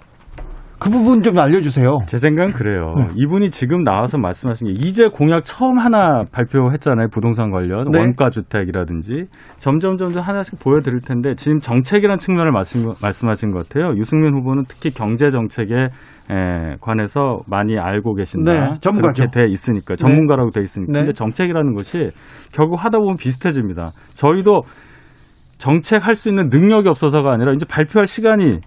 그 부분 좀 알려주세요. 제 생각은 그래요. 네. 이분이 지금 나와서 말씀하신 게 이제 공약 처음 하나 발표했잖아요. 부동산 관련 네. 원가 주택이라든지 점점 점점 하나씩 보여드릴 텐데 지금 정책이라는 측면을 말씀, 말씀하신 것 같아요. 유승민 후보는 특히 경제 정책에 에, 관해서 많이 알고 계신다. 네, 전문가죠. 그렇게 돼 있으니까 전문가라고 돼 있으니까. 네. 근데 정책이라는 것이 결국 하다 보면 비슷해집니다. 저희도 정책 할 수 있는 능력이 없어서가 아니라 이제 발표할 시간이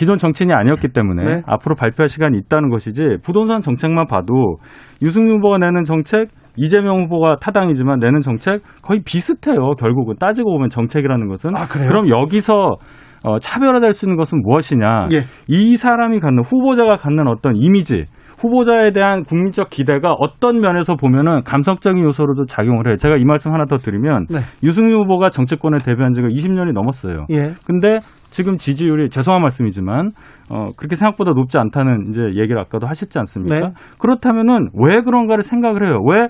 기존 정치인이 아니었기 때문에 네. 앞으로 발표할 시간이 있다는 것이지 부동산 정책만 봐도 유승민 후보가 내는 정책 이재명 후보가 타당이지만 내는 정책 거의 비슷해요. 결국은 따지고 보면 정책이라는 것은 아, 그래요? 그럼 여기서 어, 차별화될 수 있는 것은 무엇이냐? 예. 이 사람이 갖는 후보자가 갖는 어떤 이미지 후보자에 대한 국민적 기대가 어떤 면에서 보면은 감성적인 요소로도 작용을 해요. 제가 이 말씀 하나 더 드리면 네. 유승민 후보가 정치권에 데뷔한 지가 20년이 넘었어요. 예. 근데 지금 지지율이 죄송한 말씀이지만 어 그렇게 생각보다 높지 않다는 이제 얘기를 아까도 하셨지 않습니까? 네. 그렇다면은 왜 그런가를 생각을 해요. 왜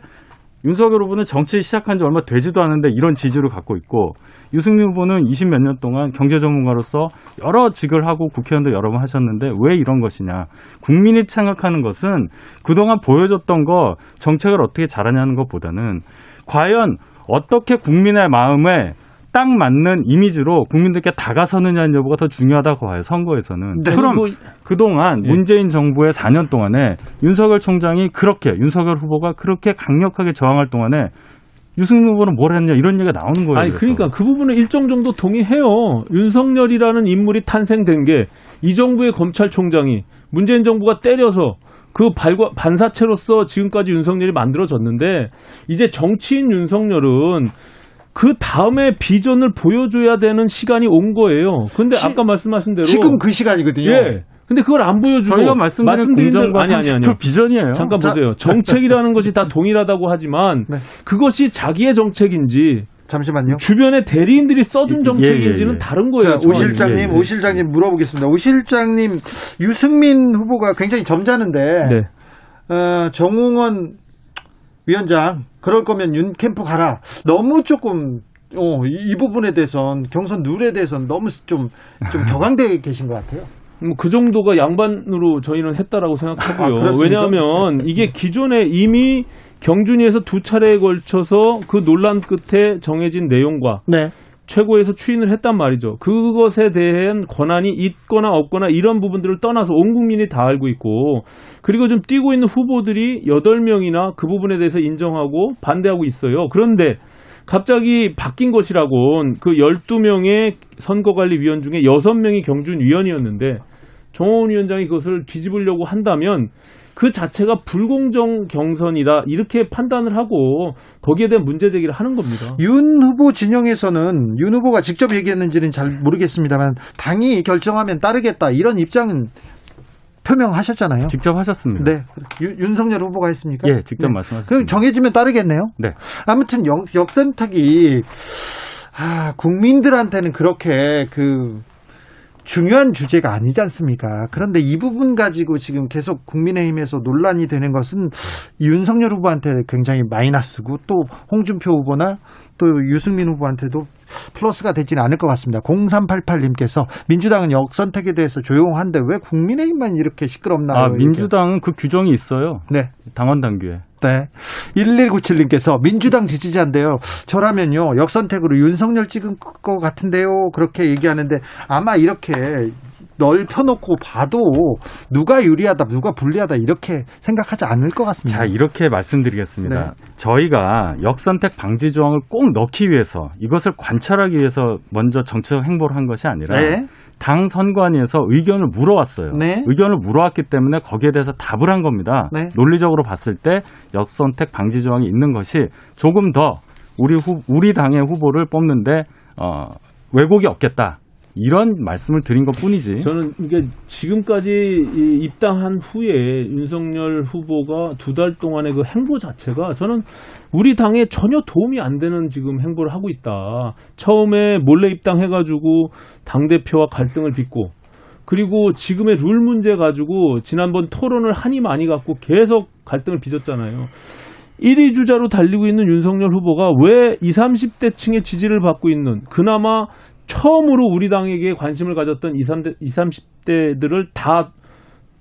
윤석열 후보는 정치 시작한 지 얼마 되지도 않은데 이런 지지를 갖고 있고 유승민 후보는 20 몇 년 동안 경제 전문가로서 여러 직을 하고 국회의원도 여러 번 하셨는데 왜 이런 것이냐. 국민이 생각하는 것은 그동안 보여줬던 거 정책을 어떻게 잘하냐는 것보다는 과연 어떻게 국민의 마음에 딱 맞는 이미지로 국민들께 다가서느냐는 여부가 더 중요하다고 봐요. 선거에서는. 네. 그럼 뭐, 그동안 예. 문재인 정부의 4년 동안에 윤석열 총장이 그렇게 윤석열 후보가 그렇게 강력하게 저항할 동안에 유승민 후보는 뭘 했냐 이런 얘기가 나오는 거예요. 아니 그래서. 그러니까 그 부분은 일정 정도 동의해요. 윤석열이라는 인물이 탄생된 게 이 정부의 검찰총장이 문재인 정부가 때려서 그 발과 반사체로서 지금까지 윤석열이 만들어졌는데 이제 정치인 윤석열은 그 다음에 비전을 보여줘야 되는 시간이 온 거예요. 근데 지- 아까 말씀하신 대로 지금 그 시간이거든요. 예. 근데 그걸 안 보여주고 저희가 말씀드린 공정과 아니 아니 아니. 비전이에요. 잠깐 자- 보세요. 정책이라는 것이 다 동일하다고 하지만 네. 그것이 자기의 정책인지 잠시만요. 주변의 대리인들이 써준 예, 정책인지는 예, 예. 다른 거예요. 자, 오. 실장님, 예, 예. 오 실장님 물어보겠습니다. 오 실장님, 유승민 후보가 굉장히 점잖은데, 네. 어, 정웅원 위원장, 그럴 거면 윤 캠프 가라. 너무 조금, 어, 이, 이 부분에 대해선, 경선 룰에 대해선 너무 좀, 좀 격앙되어 계신 것 같아요. 뭐그 정도가 양반으로 저희는 했다라고 아, 생각하고요. 그렇습니까? 왜냐하면 이게 기존에 이미 경준위에서 두 차례에 걸쳐서 그 논란 끝에 정해진 내용과 네. 최고에서 추인을 했단 말이죠. 그것에 대한 권한이 있거나 없거나 이런 부분들을 떠나서 온 국민이 다 알고 있고 그리고 좀 뛰고 있는 후보들이 8명이나 그 부분에 대해서 인정하고 반대하고 있어요. 그런데 갑자기 바뀐 것이라고 그 12명의 선거관리위원 중에 6명이 경준위원이었는데 정호원 위원장이 그것을 뒤집으려고 한다면 그 자체가 불공정 경선이다 이렇게 판단을 하고 거기에 대한 문제 제기를 하는 겁니다. 윤 후보 진영에서는 윤 후보가 직접 얘기했는지는 잘 모르겠습니다만, 당이 결정하면 따르겠다. 이런 입장은 표명하셨잖아요. 직접 하셨습니다. 네. 윤- 윤석열 후보가 했습니까? 예, 직접 네. 말씀하셨습니다. 그럼 정해지면 따르겠네요. 네. 아무튼 역, 역선택이 아, 국민들한테는 그렇게 그 중요한 주제가 아니지 않습니까? 그런데 이 부분 가지고 지금 계속 국민의힘에서 논란이 되는 것은 윤석열 후보한테 굉장히 마이너스고 또 홍준표 후보나 또 유승민 후보한테도 플러스가 되지는 않을 것 같습니다. 0388님께서 민주당은 역선택에 대해서 조용한데 왜 국민의힘만 이렇게 시끄럽나요? 아, 이렇게. 민주당은 그 규정이 있어요. 네. 당원 당규에. 네. 1197님께서 민주당 지지자인데요. 저라면요. 역선택으로 윤석열 찍은 것 같은데요. 그렇게 얘기하는데 아마 이렇게 넓혀놓고 봐도 누가 유리하다, 누가 불리하다 이렇게 생각하지 않을 것 같습니다. 자, 이렇게 말씀드리겠습니다. 네. 저희가 역선택 방지 조항을 꼭 넣기 위해서 이것을 관찰하기 위해서 먼저 정치적 행보를 한 것이 아니라 네. 당 선관위에서 의견을 물어왔어요. 네. 의견을 물어왔기 때문에 거기에 대해서 답을 한 겁니다. 네. 논리적으로 봤을 때 역선택 방지 조항이 있는 것이 조금 더 우리 후, 우리 당의 후보를 뽑는데 어, 왜곡이 없겠다. 이런 말씀을 드린 것 뿐이지. 저는 이게 지금까지 이 입당한 후에 윤석열 후보가 두 달 동안의 그 행보 자체가 저는 우리 당에 전혀 도움이 안 되는 지금 행보를 하고 있다. 처음에 몰래 입당해가지고 당 대표와 갈등을 빚고 그리고 지금의 룰 문제 가지고 지난번 토론을 한이 많이 갖고 계속 갈등을 빚었잖아요. 1위 주자로 달리고 있는 윤석열 후보가 왜 20, 30대 층의 지지를 받고 있는 그나마 처음으로 우리 당에게 관심을 가졌던 20, 30, 30대들을 다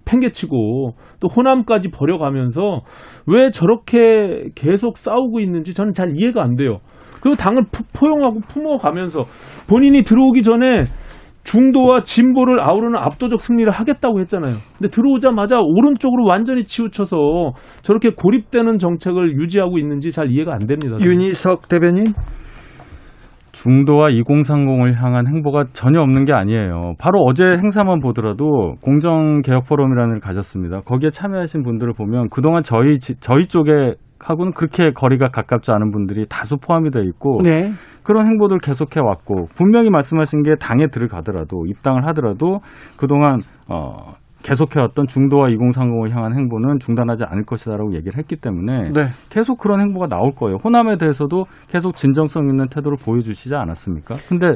팽개치고 또 호남까지 버려가면서 왜 저렇게 계속 싸우고 있는지 저는 잘 이해가 안 돼요. 그리고 당을 푸- 포용하고 품어가면서 본인이 들어오기 전에 중도와 진보를 아우르는 압도적 승리를 하겠다고 했잖아요. 근데 들어오자마자 오른쪽으로 완전히 치우쳐서 저렇게 고립되는 정책을 유지하고 있는지 잘 이해가 안 됩니다. 윤희석 대변인. 중도와 2030을 향한 행보가 전혀 없는 게 아니에요. 바로 어제 행사만 보더라도 공정개혁 포럼이라는 걸 가졌습니다. 거기에 참여하신 분들을 보면 그동안 저희 지- 저희 쪽에 하고는 그렇게 거리가 가깝지 않은 분들이 다수 포함이 되어 있고 네. 그런 행보들 계속해 왔고 분명히 말씀하신 게 당에 들어가더라도 입당을 하더라도 그동안 어 계속해왔던 중도와 2030을 향한 행보는 중단하지 않을 것이다라고 얘기를 했기 때문에 네. 계속 그런 행보가 나올 거예요. 호남에 대해서도 계속 진정성 있는 태도를 보여주시지 않았습니까? 근데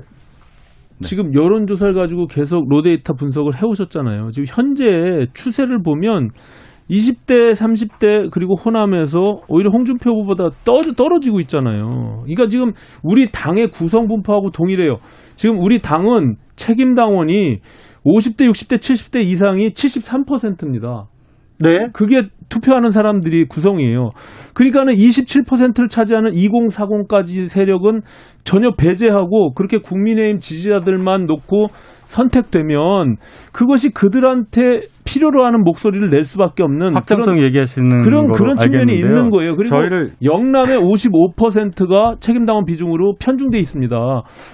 지금 여론조사를 가지고 계속 로데이터 분석을 해오셨잖아요. 지금 현재 추세를 보면 20대, 30대 그리고 호남에서 오히려 홍준표 후보보다 떨, 떨어지고 있잖아요. 그러니까 지금 우리 당의 구성 분포하고 동일해요. 지금 우리 당은 책임 당원이 50대, 60대, 70대 이상이 73%입니다. 네. 그게 투표하는 사람들이 구성이에요. 그러니까는 27%를 차지하는 2040까지 세력은 전혀 배제하고 그렇게 국민의힘 지지자들만 놓고 선택되면 그것이 그들한테 필요로 하는 목소리를 낼 수밖에 없는 확장성 그런 얘기하시는 그런 그런 측면이 알겠는데요. 있는 거예요. 그리고 저희를 영남의 55%가 책임당원 비중으로 편중돼 있습니다.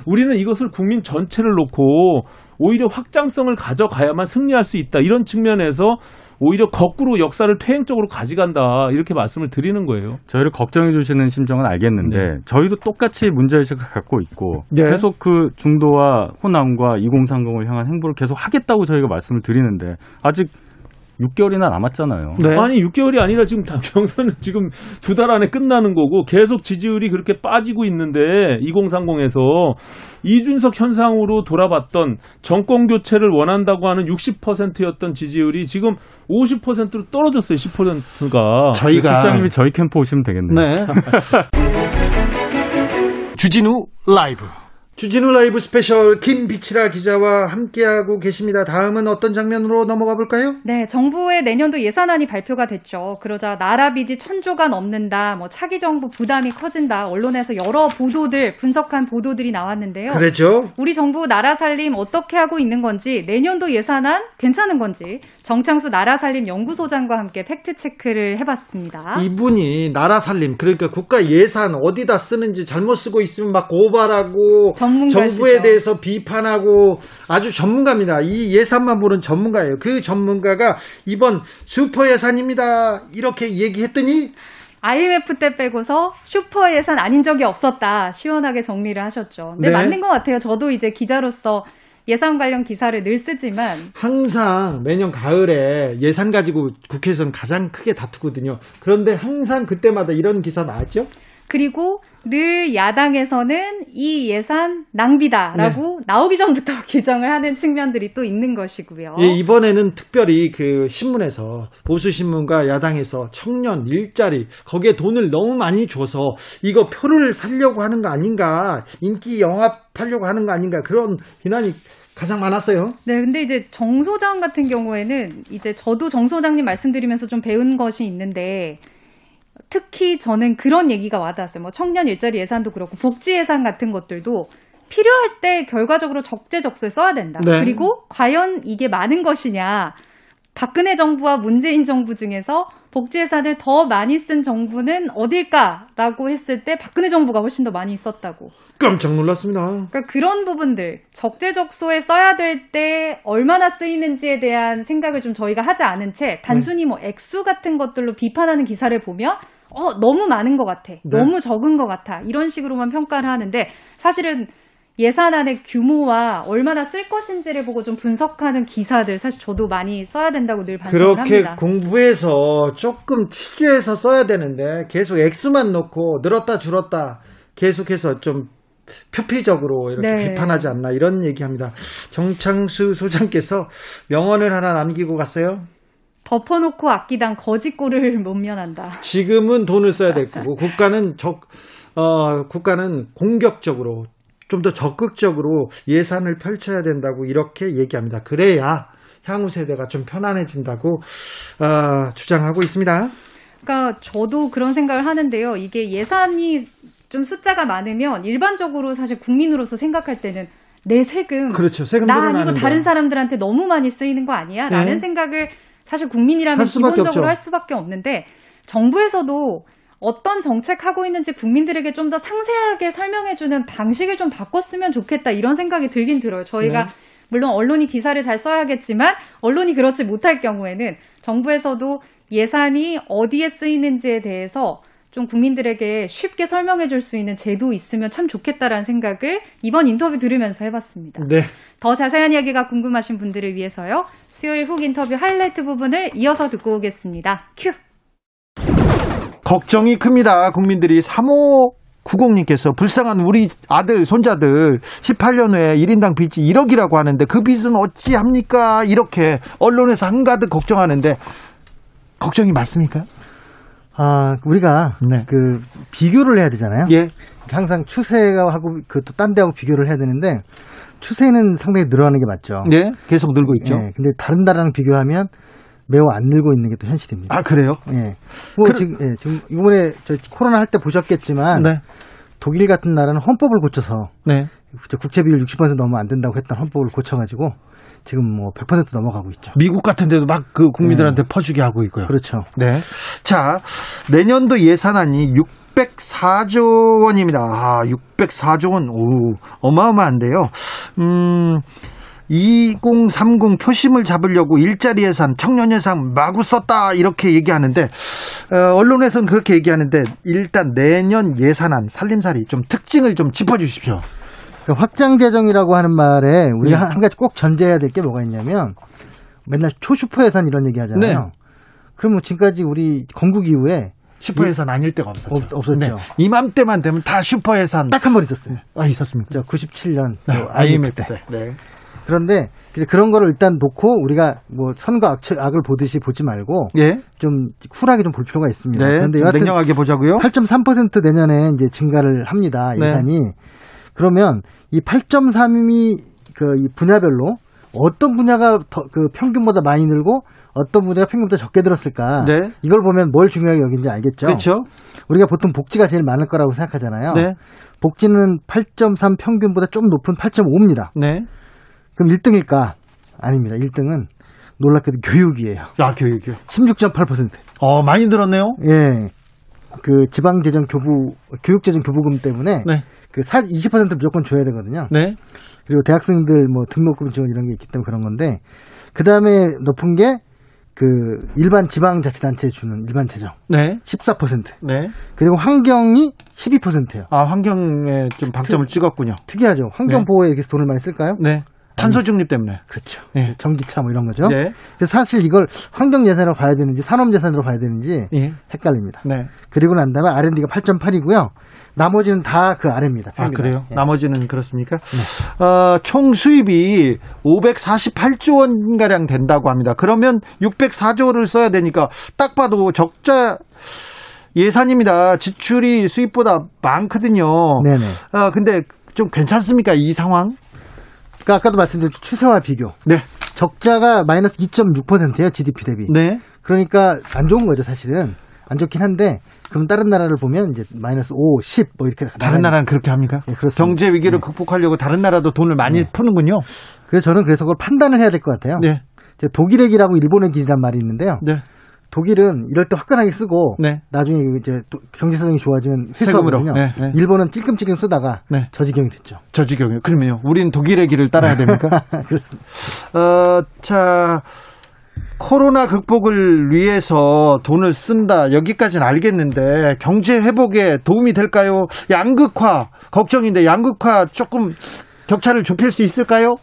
우리는 이것을 국민 전체를 놓고 오히려 확장성을 가져가야만 승리할 수 있다. 이런 측면에서 오히려 거꾸로 역사를 퇴행적으로 가져간다. 이렇게 말씀을 드리는 거예요. 저희를 걱정해 주시는 심정은 알겠는데 네. 저희도 똑같이 문제의식을 갖고 있고 네. 계속 그 중도와 호남과 2030을 향한 행보를 계속 하겠다고 저희가 말씀을 드리는데 아직 6개월이나 남았잖아요. 네. 아니 6개월이 아니라 지금 다 경선은 지금 두 달 안에 끝나는 거고 계속 지지율이 그렇게 빠지고 있는데 2030에서 이준석 현상으로 돌아봤던 정권 교체를 원한다고 하는 60%였던 지지율이 지금 50%로 떨어졌어요. 10%가. 저희가 실장님이 저희 캠프 오시면 되겠네요. 네. 주진우 라이브. 주진우 라이브 스페셜 김빛이라 기자와 함께하고 계십니다. 다음은 어떤 장면으로 넘어가 볼까요? 네, 정부의 내년도 예산안이 발표가 됐죠. 그러자 나라 빚이 천조가 넘는다, 뭐 차기 정부 부담이 커진다, 언론에서 여러 보도들, 분석한 보도들이 나왔는데요. 그랬죠. 우리 정부 나라 살림 어떻게 하고 있는 건지, 내년도 예산안 괜찮은 건지, 정창수 나라 살림 연구소장과 함께 팩트 체크를 해봤습니다. 이분이 나라 살림 그러니까 국가 예산 어디다 쓰는지 잘못 쓰고 있으면 막 고발하고 전문가시죠. 정부에 대해서 비판하고 아주 전문가입니다. 이 예산만 보는 전문가예요. 그 전문가가 이번 슈퍼 예산입니다. 이렇게 얘기했더니 IMF 때 빼고서 슈퍼 예산 아닌 적이 없었다. 시원하게 정리를 하셨죠. 근데 네. 맞는 것 같아요. 저도 이제 기자로서 예산 관련 기사를 늘 쓰지만 항상 매년 가을에 예산 가지고 국회에서는 가장 크게 다투거든요. 그런데 항상 그때마다 이런 기사 나왔죠? 그리고 늘 야당에서는 이 예산 낭비다라고 네. 나오기 전부터 규정을 하는 측면들이 또 있는 것이고요. 예, 이번에는 특별히 그 신문에서 보수 신문과 야당에서 청년 일자리 거기에 돈을 너무 많이 줘서 이거 표를 살려고 하는 거 아닌가 인기 영합하려고 하는 거 아닌가 그런 비난이 가장 많았어요. 네, 근데 이제 정 소장 같은 경우에는 이제 저도 정 소장님 말씀드리면서 좀 배운 것이 있는데 특히 저는 그런 얘기가 와닿았어요. 뭐 청년 일자리 예산도 그렇고 복지 예산 같은 것들도 필요할 때 결과적으로 적재적소에 써야 된다. 네. 그리고 과연 이게 많은 것이냐? 박근혜 정부와 문재인 정부 중에서 복지 예산을 더 많이 쓴 정부는 어딜까라고 했을 때 박근혜 정부가 훨씬 더 많이 썼다고. 깜짝 놀랐습니다. 그러니까 그런 부분들 적재적소에 써야 될 때 얼마나 쓰이는지에 대한 생각을 좀 저희가 하지 않은 채 단순히 뭐 액수 같은 것들로 비판하는 기사를 보면 어 너무 많은 것 같아, 너무 적은 것 같아 이런 식으로만 평가를 하는데 사실은 예산안의 규모와 얼마나 쓸 것인지를 보고 좀 분석하는 기사들 사실 저도 많이 써야 된다고 늘 반성을 그렇게 합니다. 공부해서 조금 취재해서 써야 되는데 계속 액수만 놓고 늘었다 줄었다 계속해서 좀 표피적으로 이렇게 네. 비판하지 않나 이런 얘기합니다. 정창수 소장께서 명언을 하나 남기고 갔어요. 덮어놓고 아끼던 거짓골을 못 면한다. 지금은 돈을 써야 될 거고 국가는 적 어, 국가는 공격적으로 좀 더 적극적으로 예산을 펼쳐야 된다고 이렇게 얘기합니다. 그래야 향후 세대가 좀 편안해진다고 어, 주장하고 있습니다. 그러니까 저도 그런 생각을 하는데요. 이게 예산이 좀 숫자가 많으면 일반적으로 사실 국민으로서 생각할 때는 내 세금 그렇죠. 세금 나 아니고 거. 다른 사람들한테 너무 많이 쓰이는 거 아니야? 라는 네. 생각을 사실 국민이라면 기본적으로 없죠. 할 수밖에 없는데 정부에서도 어떤 정책 하고 있는지 국민들에게 좀 더 상세하게 설명해주는 방식을 좀 바꿨으면 좋겠다 이런 생각이 들긴 들어요. 저희가 네. 물론 언론이 기사를 잘 써야겠지만 언론이 그렇지 못할 경우에는 정부에서도 예산이 어디에 쓰이는지에 대해서 좀좀 국민들에게 쉽게 설명해 줄 수 있는 제도 있으면 참 좋겠다라는 생각을 이번 인터뷰 들으면서 해봤습니다. 네. 더 자세한 이야기가 궁금하신 분들을 위해서요. 수요일 훅 인터뷰 하이라이트 부분을 이어서 듣고 오겠습니다. 큐! 걱정이 큽니다. 국민들이 3호 90님께서 불쌍한 우리 아들, 손자들 18년 후에 1인당 빚이 1억이라고 하는데 그 빚은 어찌합니까? 이렇게 언론에서 한가득 걱정하는데 걱정이 맞습니까? 아, 우리가 네. 그 비교를 해야 되잖아요. 예. 항상 추세가 하고 그 또 딴 데하고 비교를 해야 되는데 추세는 상당히 늘어나는 게 맞죠. 예. 계속 늘고 있죠. 예, 근데 다른 나라랑 비교하면 매우 안 늘고 있는 게 또 현실입니다. 아, 그래요? 예. 뭐 그럼- 지금 예, 지금 이번에 저 코로나 할 때 보셨겠지만 네. 독일 같은 나라는 헌법을 고쳐서 네. 저 국채 비율 60% 넘으면 안 된다고 했던 헌법을 고쳐 가지고 지금 뭐 100% 넘어가고 있죠. 미국 같은 데도 막 그 국민들한테 퍼주게 하고 있고요. 그렇죠. 네. 자, 내년도 예산안이 604조 원입니다. 아, 604조 원. 오, 어마어마한데요. 음, 2030 표심을 잡으려고 일자리 예산, 청년 예산 마구 썼다 이렇게 얘기하는데 어, 언론에서는 그렇게 얘기하는데 일단 내년 예산안 살림살이 좀 특징을 좀 짚어 주십시오. 그러니까 확장 재정이라고 하는 말에 우리가 네. 한- 한 가지 꼭 전제해야 될 게 뭐가 있냐면 맨날 초슈퍼 예산 이런 얘기 하잖아요. 네. 그러면 지금까지 우리 건국 이후에 슈퍼 예산 아닐 때가 없었죠. 없- 없었죠. 이맘때만 되면 다 슈퍼 예산 딱 한 번 있었어요. 아, 있었습니까? 저 97년 네, IMF 때. 네. 그런데 그런 거를 일단 놓고 우리가 뭐 선과 악, 악을 보듯이 보지 말고 예. 좀 쿨하게 좀 볼 필요가 있습니다. 네. 그런데 여하튼 냉정하게 보자고요. 8.3% 내년에 이제 증가를 합니다. 네. 예산이. 그러면 이 8.3이 그 이 분야별로 어떤 분야가 더 그 평균보다 많이 늘고 어떤 분야가 평균보다 적게 들었을까? 네. 이걸 보면 뭘 중요하게 여긴지 알겠죠? 그렇죠. 우리가 보통 복지가 제일 많을 거라고 생각하잖아요. 네. 복지는 8.3 평균보다 좀 높은 8.5입니다. 네. 그럼 1등일까? 아닙니다. 1등은 놀랍게도 교육이에요. 야, 교육이요. 16.8%. 어, 많이 늘었네요. 예. 그 지방재정 교부 교육재정 교부금 때문에 네. 그20% 무조건 줘야 되거든요. 네. 그리고 대학생들 뭐 등록금 지원 이런 게 있기 때문에 그런 건데 그 다음에 높은 게 그 일반 지방자치단체에 주는 일반 재정 네. 14% 네. 그리고 환경이 12%예요. 아, 환경에 좀 박점을 찍었군요. 특이하죠. 환경 네. 보호에 이렇게 돈을 많이 쓸까요? 네. 탄소 중립 때문에. 그렇죠. 네. 전기차 뭐 이런 거죠. 네. 그래서 사실 이걸 환경 예산으로 봐야 되는지 산업 예산으로 봐야 되는지 예. 헷갈립니다. 네. 그리고 난 다음에 R&D가 8.8이고요. 나머지는 다 그 아래입니다. 아. 그래요? 예. 나머지는 그렇습니까? 어, 총 수입이 548조 원가량 된다고 합니다. 그러면 604조를 써야 되니까 딱 봐도 적자 예산입니다. 지출이 수입보다 많거든요. 네네. 아, 근데 좀 괜찮습니까? 이 상황? 그러니까 아까도 말씀드린 추세와 비교. 네. 적자가 마이너스 2.6%예요. GDP 대비. 네. 그러니까 안 좋은 거죠, 사실은. 안 좋긴 한데 그럼 다른 나라를 보면 이제 마이너스 5, 10 뭐 이렇게 다른 나라는 그렇게 합니까? 네, 그렇습니다. 경제 위기를 네. 극복하려고 다른 나라도 돈을 많이 네. 푸는군요. 그래서 저는 그래서 그걸 판단을 해야 될 것 같아요. 네. 이제 독일의 길하고 일본의 길이란 말이 있는데요. 네. 독일은 이럴 때 화끈하게 쓰고 네. 나중에 이제 또 경제 사정이 좋아지면. 회수하거든요. 네, 네. 일본은 찔끔찔끔 쓰다가 네. 저지경이 됐죠. 저 지경이요. 그러면요. 우린 독일의 길을 따라야 됩니까? 그렇습니다. 어, 자, 코로나 극복을 위해서 돈을 쓴다. 여기까지는 알겠는데 경제 회복에 도움이 될까요? 양극화 걱정인데 양극화 조금 격차를 좁힐 수 있을까요?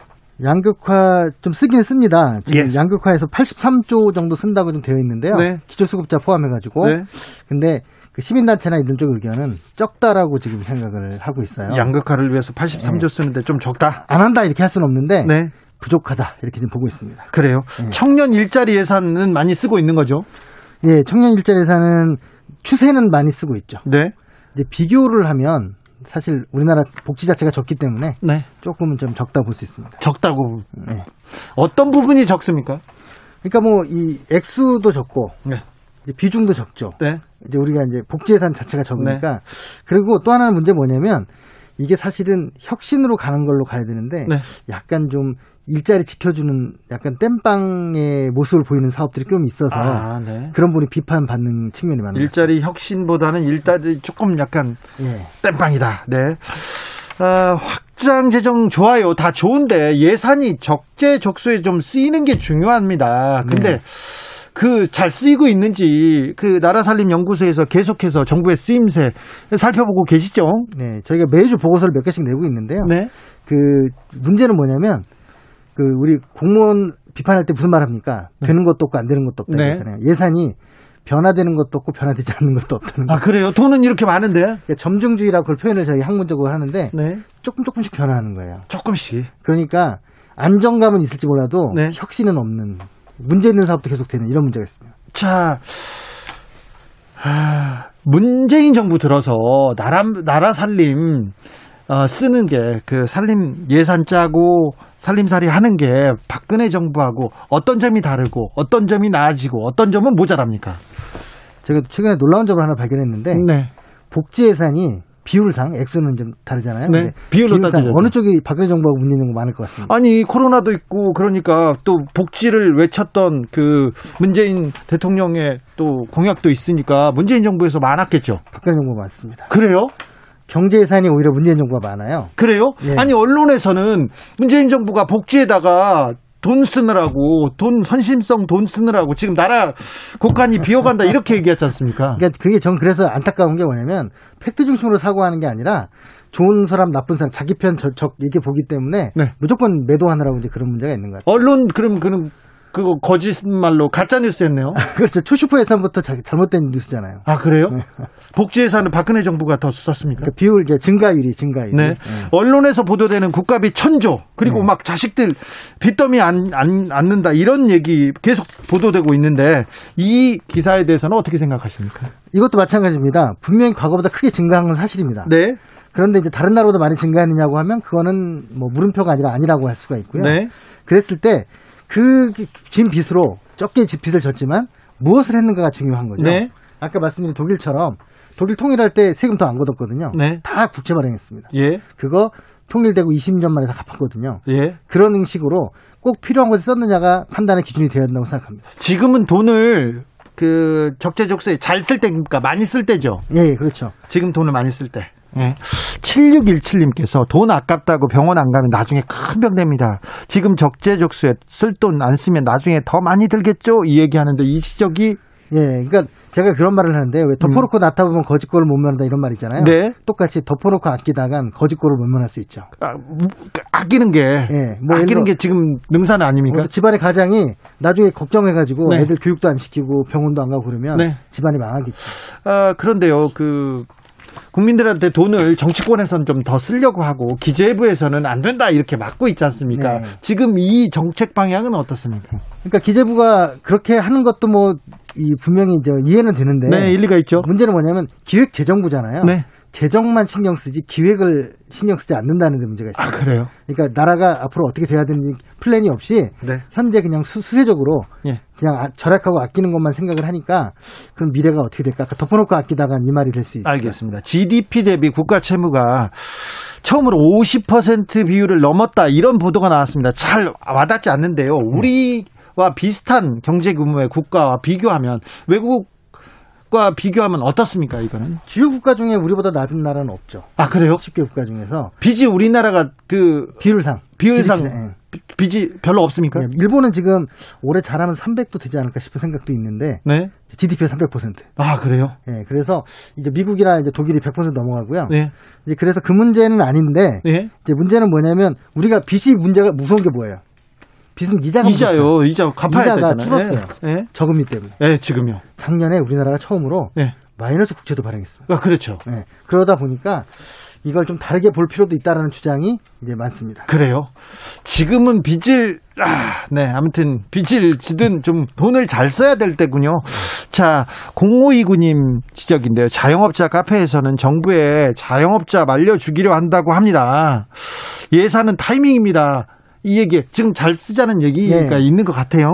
양극화 좀 쓰긴 씁니다. 지금 예. 양극화에서 83조 정도 쓴다고 좀 되어 있는데요. 네. 기초수급자 포함해가지고. 네. 근데 그 시민단체나 이런 쪽 의견은 적다라고 지금 생각을 하고 있어요. 양극화를 위해서 83조 쓰는데 좀 적다. 안 한다 이렇게 할 수는 없는데 네. 부족하다 이렇게 좀 보고 있습니다. 그래요. 네. 청년 일자리 예산은 많이 쓰고 있는 거죠. 예, 청년 일자리 예산은 추세는 많이 쓰고 있죠. 네. 이제 비교를 하면 사실 우리나라 복지 자체가 적기 때문에 네. 조금은 좀 적다 볼 수 있습니다. 적다고. 네. 어떤 부분이 적습니까? 그러니까 뭐 이 액수도 적고 네. 비중도 적죠. 네. 이제 우리가 이제 복지 예산 자체가 적으니까 그리고 또 하나는 문제 뭐냐면 이게 사실은 혁신으로 가는 걸로 가야 되는데 네. 약간 좀 일자리 지켜주는 약간 땜빵의 모습을 보이는 사업들이 좀 있어서 아, 네. 그런 분이 비판받는 측면이 많아요. 일자리 혁신보다는 일자리 조금 약간 예. 땜빵이다. 네. 아, 확장 재정 좋아요. 다 좋은데 예산이 적재적소에 좀 쓰이는 게 중요합니다. 근데 네. 그잘 쓰이고 있는지 그 나라살림연구소에서 계속해서 정부의 쓰임새 살펴보고 계시죠? 네, 저희가 매주 보고서를 몇 개씩 내고 있는데요. 네. 그 문제는 뭐냐면 그 우리 공무원 비판할 때 무슨 말 합니까? 되는 것도 없고 안 되는 것도 없다 네. 그러잖아요. 예산이 변화되는 것도 없고 변화되지 않는 것도 없다는 거. 아 그래요? 돈은 이렇게 많은데? 그러니까 점증주의라고 그걸 표현을 저희 학문적으로 하는데 네. 조금 조금씩 변화하는 거예요. 조금씩. 그러니까 안정감은 있을지 몰라도 네. 혁신은 없는 문제 있는 사업도 계속 되는 이런 문제가 있습니다. 자, 아, 문재인 정부 들어서 나라 나라 살림 어, 쓰는 게 그 살림 예산 짜고 살림살이 하는 게 박근혜 정부하고 어떤 점이 다르고 어떤 점이 나아지고 어떤 점은 모자랍니까? 제가 최근에 놀라운 점을 하나 발견했는데 네. 복지 예산이 비율상 액수는 좀 다르잖아요. 네, 비율로 따지자면. 어느 쪽이 박근혜 정부하고 문재인 정부 많을 것 같습니다. 아니 코로나도 있고 그러니까 또 복지를 외쳤던 그 문재인 대통령의 또 공약도 있으니까 문재인 정부에서 많았겠죠. 박근혜 정부 맞습니다. 그래요? 경제 예산이 오히려 문재인 정부가 많아요. 그래요? 예. 아니 언론에서는 문재인 정부가 복지에다가 돈 쓰느라고 돈 선심성 돈 쓰느라고 지금 나라 곳간이 비어간다 이렇게 얘기했지 않습니까? 그러니까 그게 전 그래서 안타까운 게 뭐냐면 팩트 중심으로 사고하는 게 아니라 좋은 사람 나쁜 사람 자기 편 적 이렇게 보기 때문에 네. 무조건 매도하느라고 이제 그런 문제가 있는 것 같아요. 언론 그럼 그럼 그거 거짓말로 가짜 뉴스였네요. 그렇죠. 초슈퍼 예산부터 자- 잘못된 뉴스잖아요. 아 그래요? 복지 예산은 박근혜 정부가 더 썼습니까? 그러니까 비율 이제 증가율이 증가율이. 네. 네. 언론에서 보도되는 국가비 천조 그리고 네. 막 자식들 빚더미 안, 안 않는다 이런 얘기 계속 보도되고 있는데 이 기사에 대해서는 어떻게 생각하십니까? 이것도 마찬가지입니다. 분명히 과거보다 크게 증가한 건 사실입니다. 네. 그런데 이제 다른 나라보다 많이 증가했느냐고 하면 그거는 뭐 물음표가 아니라 아니라고 할 수가 있고요. 네. 그랬을 때 그진 빚으로 적게 집 빚을 졌지만 무엇을 했는가가 중요한 거죠. 네. 아까 말씀드린 독일처럼 독일 통일할 때 세금 더 안 걷었거든요. 네. 다 국채 발행했습니다. 예. 그거 통일되고 20년 만에 다 갚았거든요. 예. 그런 식으로 꼭 필요한 것을 썼느냐가 판단의 기준이 되어야 된다고 생각합니다. 지금은 돈을 그 적재적소에 잘 쓸 때입니까? 많이 쓸 때죠. 예, 예, 그렇죠. 지금 돈을 많이 쓸 때. 예. 7617님께서 돈 아깝다고 병원 안 가면 나중에 큰 병 됩니다. 지금 적재적소에 쓸 돈 안 쓰면 나중에 더 많이 들겠죠? 이 얘기하는데 이 지적이 예, 그러니까 제가 그런 말을 하는데 왜 덮어놓고 낳다 보면 거짓골을 못 면한다 이런 말 있잖아요. 음. 네. 똑같이 덮어놓고 아끼다간 거짓골을 못 면할 수 있죠. 아, 무- 아끼는 게 예, 뭐 아끼는 게 지금 능사는 아닙니까? 그래서 집안의 가장이 나중에 걱정해가지고 네. 애들 교육도 안 시키고 병원도 안 가고 그러면 네. 집안이 망하겠죠. 아, 그런데요, 그, 국민들한테 돈을 정치권에서는 좀 더 쓰려고 하고 기재부에서는 안 된다 이렇게 막고 있지 않습니까? 네. 지금 이 정책 방향은 어떻습니까? 그러니까 기재부가 그렇게 하는 것도 뭐 이 분명히 이제 이해는 되는데 네, 일리가 있죠. 문제는 뭐냐면 기획재정부잖아요. 네. 재정만 신경 쓰지 기획을 신경 쓰지 않는다는 데 문제가 있어요. 아, 그래요? 그러니까 나라가 앞으로 어떻게 돼야 되는지 플랜이 없이 네. 현재 그냥 수, 수세적으로 예. 그냥 아- 절약하고 아끼는 것만 생각을 하니까 그럼 미래가 어떻게 될까? 아까 덮어놓고 아끼다가 이 말이 될 수 있어요. 알겠습니다. GDP 대비 국가 채무가 처음으로 50% 비율을 넘었다 이런 보도가 나왔습니다. 잘 와닿지 않는데요. 우리와 비슷한 경제 규모의 국가와 비교하면 외국 과 비교하면 어떻습니까? 이거는? 주요 국가 중에 우리보다 낮은 나라는 없죠. 아 그래요? 10개 국가 중에서 빚이 우리나라가 그 비율상 비율상 GDP. 비- 빚이 별로 없습니까? 예, 일본은 지금 올해 잘하면 300도 되지 않을까 싶은 생각도 있는데 네. GDP가 300%. 아 그래요? 예, 그래서 이제 미국이나 이제 독일이 100% 넘어가고요. 네. 이제 그래서 그 문제는 아닌데 네. 이제 문제는 뭐냐면 우리가 빚이 문제가 무서운 게 뭐예요? 빚은 이자가. 이자요. 이자 갚아야 이자가 되잖아요. 줄었어요. 네. 저금리 때문에. 네, 지금요. 작년에 우리나라가 처음으로 네. 마이너스 국채도 발행했습니다. 아 그렇죠. 예, 그러다 보니까 이걸 좀 다르게 볼 필요도 있다라는 주장이 이제 많습니다. 그래요. 지금은 빚을 아, 네, 아무튼 빚을 지든 좀 돈을 잘 써야 될 때군요. 자, 0529님 지적인데요. 자영업자 카페에서는 정부에 자영업자 말려 주기로 한다고 합니다. 예산은 타이밍입니다. 이 얘기 지금 잘 쓰자는 얘기가 예. 있는 것 같아요.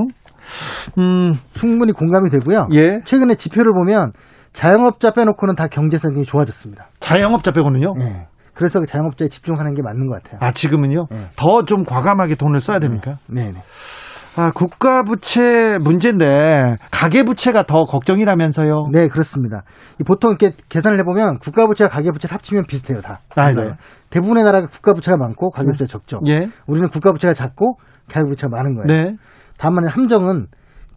음, 충분히 공감이 되고요. 예. 최근에 지표를 보면 자영업자 빼놓고는 다 경제성이 좋아졌습니다. 자영업자 빼고는요. 예. 그래서 그 자영업자에 집중하는 게 맞는 것 같아요. 아, 지금은요? 예. 더좀 과감하게 돈을 써야 됩니까? 네 네. 아, 국가 부채 문제인데 가계 부채가 더 걱정이라면서요. 네, 그렇습니다. 이 보통 이렇게 계산을 해보면 국가 부채와 가계 부채를 합치면 비슷해요, 다. 아, 네. 대부분의 나라가 국가 부채가 많고 가계 부채가 적죠. 예. 우리는 국가 부채가 작고 가계 부채가 많은 거예요. 네. 다만 함정은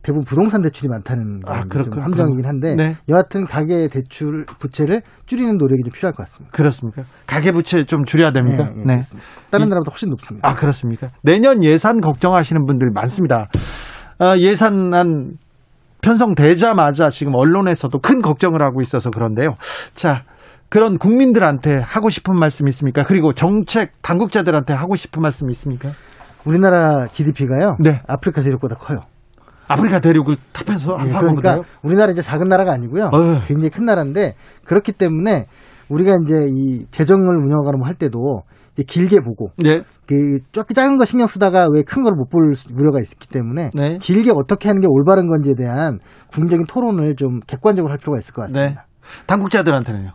대부분 부동산 대출이 많다는 아. 좀 함정이긴 한데 네. 여하튼 가계 대출 부채를 줄이는 노력이 좀 필요할 것 같습니다. 그렇습니까? 가계 부채 좀 줄여야 됩니까? 예, 예, 그렇습니다. 다른 나라보다 훨씬 높습니다. 아, 그렇습니까? 내년 예산 걱정하시는 분들이 많습니다. 아, 예산안 편성되자마자 지금 언론에서도 큰 걱정을 하고 있어서 그런데요. 자, 그런 국민들한테 하고 싶은 말씀 있습니까? 그리고 정책 당국자들한테 하고 싶은 말씀 있습니까? 우리나라 GDP가요. 네. 아프리카 대륙보다 커요. 아프리카 대륙을 탑해서 예, 그러니까 그러니까 우리나라 이제 작은 나라가 아니고요. 어휴. 굉장히 큰 나라인데 그렇기 때문에 우리가 이제 이 재정을 운영하고 할 때도 길게 보고 네. 그 작은 거 신경 쓰다가 왜 큰 걸 못 볼 우려가 있기 때문에 네. 길게 어떻게 하는 게 올바른 건지에 대한 국민적인 토론을 좀 객관적으로 할 필요가 있을 것 네. 같습니다. 당국자들한테는요.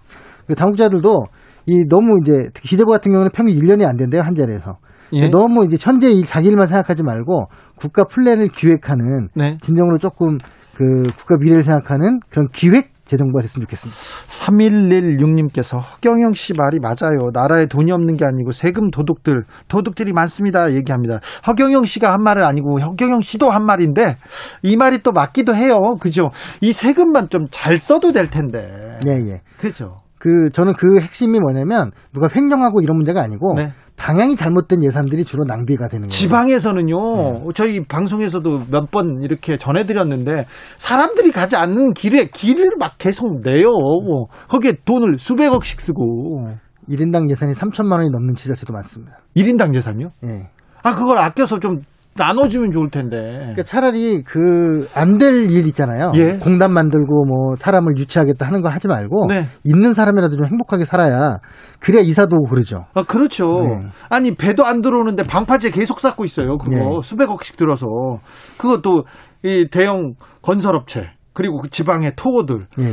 그 당국자들도 이 너무 이제 특히 기재부 같은 경우는 평균 1년이 안 된대요 한 자리에서 예. 너무 이제 현재 일 자기 일만 생각하지 말고 국가 플랜을 기획하는 네. 진정으로 조금 그 국가 미래를 생각하는 그런 기획 재정부가 됐으면 좋겠습니다. 3116님께서 허경영 씨 말이 맞아요. 나라에 돈이 없는 게 아니고 세금 도둑들, 도둑들이 많습니다. 얘기합니다. 허경영 씨가 한 말은 아니고 허경영 씨도 한 말인데 이 말이 또 맞기도 해요. 그죠? 이 세금만 좀 잘 써도 될 텐데. 예, 예. 그죠? 그 저는 그 핵심이 뭐냐면 누가 횡령하고 이런 문제가 아니고 네. 방향이 잘못된 예산들이 주로 낭비가 되는 거예요. 지방에서는요, 저희 방송에서도 몇 번 이렇게 전해드렸는데, 사람들이 가지 않는 길에 길을 막 계속 내요. 거기에 돈을 수백억씩 쓰고. 1인당 예산이 3천만 원이 넘는 지자체도 많습니다. 1인당 예산요? 예. 아, 그걸 아껴서 좀 나눠주면 좋을 텐데. 그러니까 차라리 그 안 될 일 있잖아요. 예. 공단 만들고 뭐 사람을 유치하겠다 하는 거 하지 말고 네. 있는 사람이라도 좀 행복하게 살아야 그래야 이사도 오고 그러죠. 아, 그렇죠. 네. 아니, 배도 안 들어오는데 방파제 계속 쌓고 있어요. 그거 네. 수백억씩 들어서. 그것도 이 대형 건설업체, 그리고 그 지방의 토고들. 예.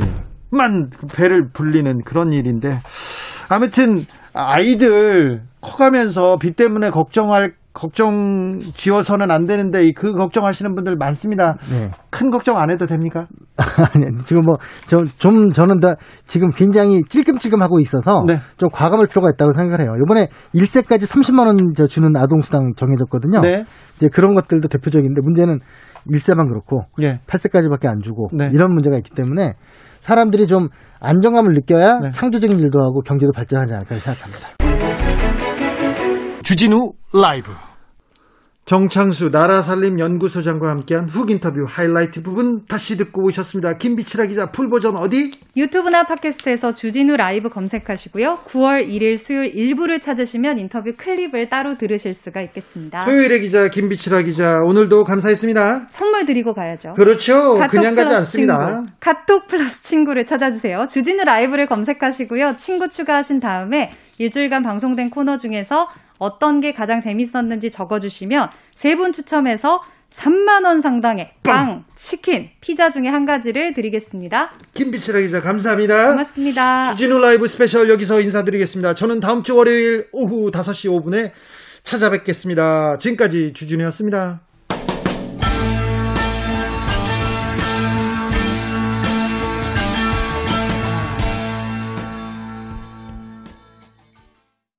만 배를 불리는 그런 일인데 아무튼 아이들 커가면서 빚 때문에 걱정할 걱정 지어서는 안 되는데 이그 걱정하시는 분들 많습니다. 네. 큰 걱정 안 해도 됩니까? 아니, 지금 뭐, 저, 좀, 저는 다 지금 굉장히 찔끔찔끔 하고 있어서 네. 좀 과감할 필요가 있다고 생각을 해요. 이번에 1세까지 30만 원 주는 아동 수당 정해졌거든요. 네. 이제 그런 것들도 대표적인데 문제는 1세만 그렇고 예. 8세까지밖에 안 주고 네. 이런 문제가 있기 때문에 사람들이 좀 안정감을 느껴야 네. 창조적인 일도 하고 경제도 발전하지 않을까 생각합니다. 주진우 라이브 정창수 나라살림연구소장과 함께한 훅 인터뷰 하이라이트 부분 다시 듣고 오셨습니다. 김빛이라 기자 풀버전 어디? 유튜브나 팟캐스트에서 주진우 라이브 검색하시고요. 9월 1일 수요일 일부를 찾으시면 인터뷰 클립을 따로 들으실 수가 있겠습니다. 토요일의 기자 김빛이라 기자 오늘도 감사했습니다. 선물 드리고 가야죠. 그렇죠. 그냥 가지 않습니다. 친구. 카톡 플러스 친구를 찾아주세요. 주진우 라이브를 검색하시고요. 친구 추가하신 다음에 일주일간 방송된 코너 중에서 어떤 게 가장 재밌었는지 적어주시면 세 분 추첨해서 3만 원 상당의 빵, 치킨, 피자 중에 한 가지를 드리겠습니다. 김빛이라 기자 감사합니다. 고맙습니다. 주진우 라이브 스페셜 여기서 인사드리겠습니다. 저는 다음 주 월요일 오후 5시 5분에 찾아뵙겠습니다. 지금까지 주진우였습니다.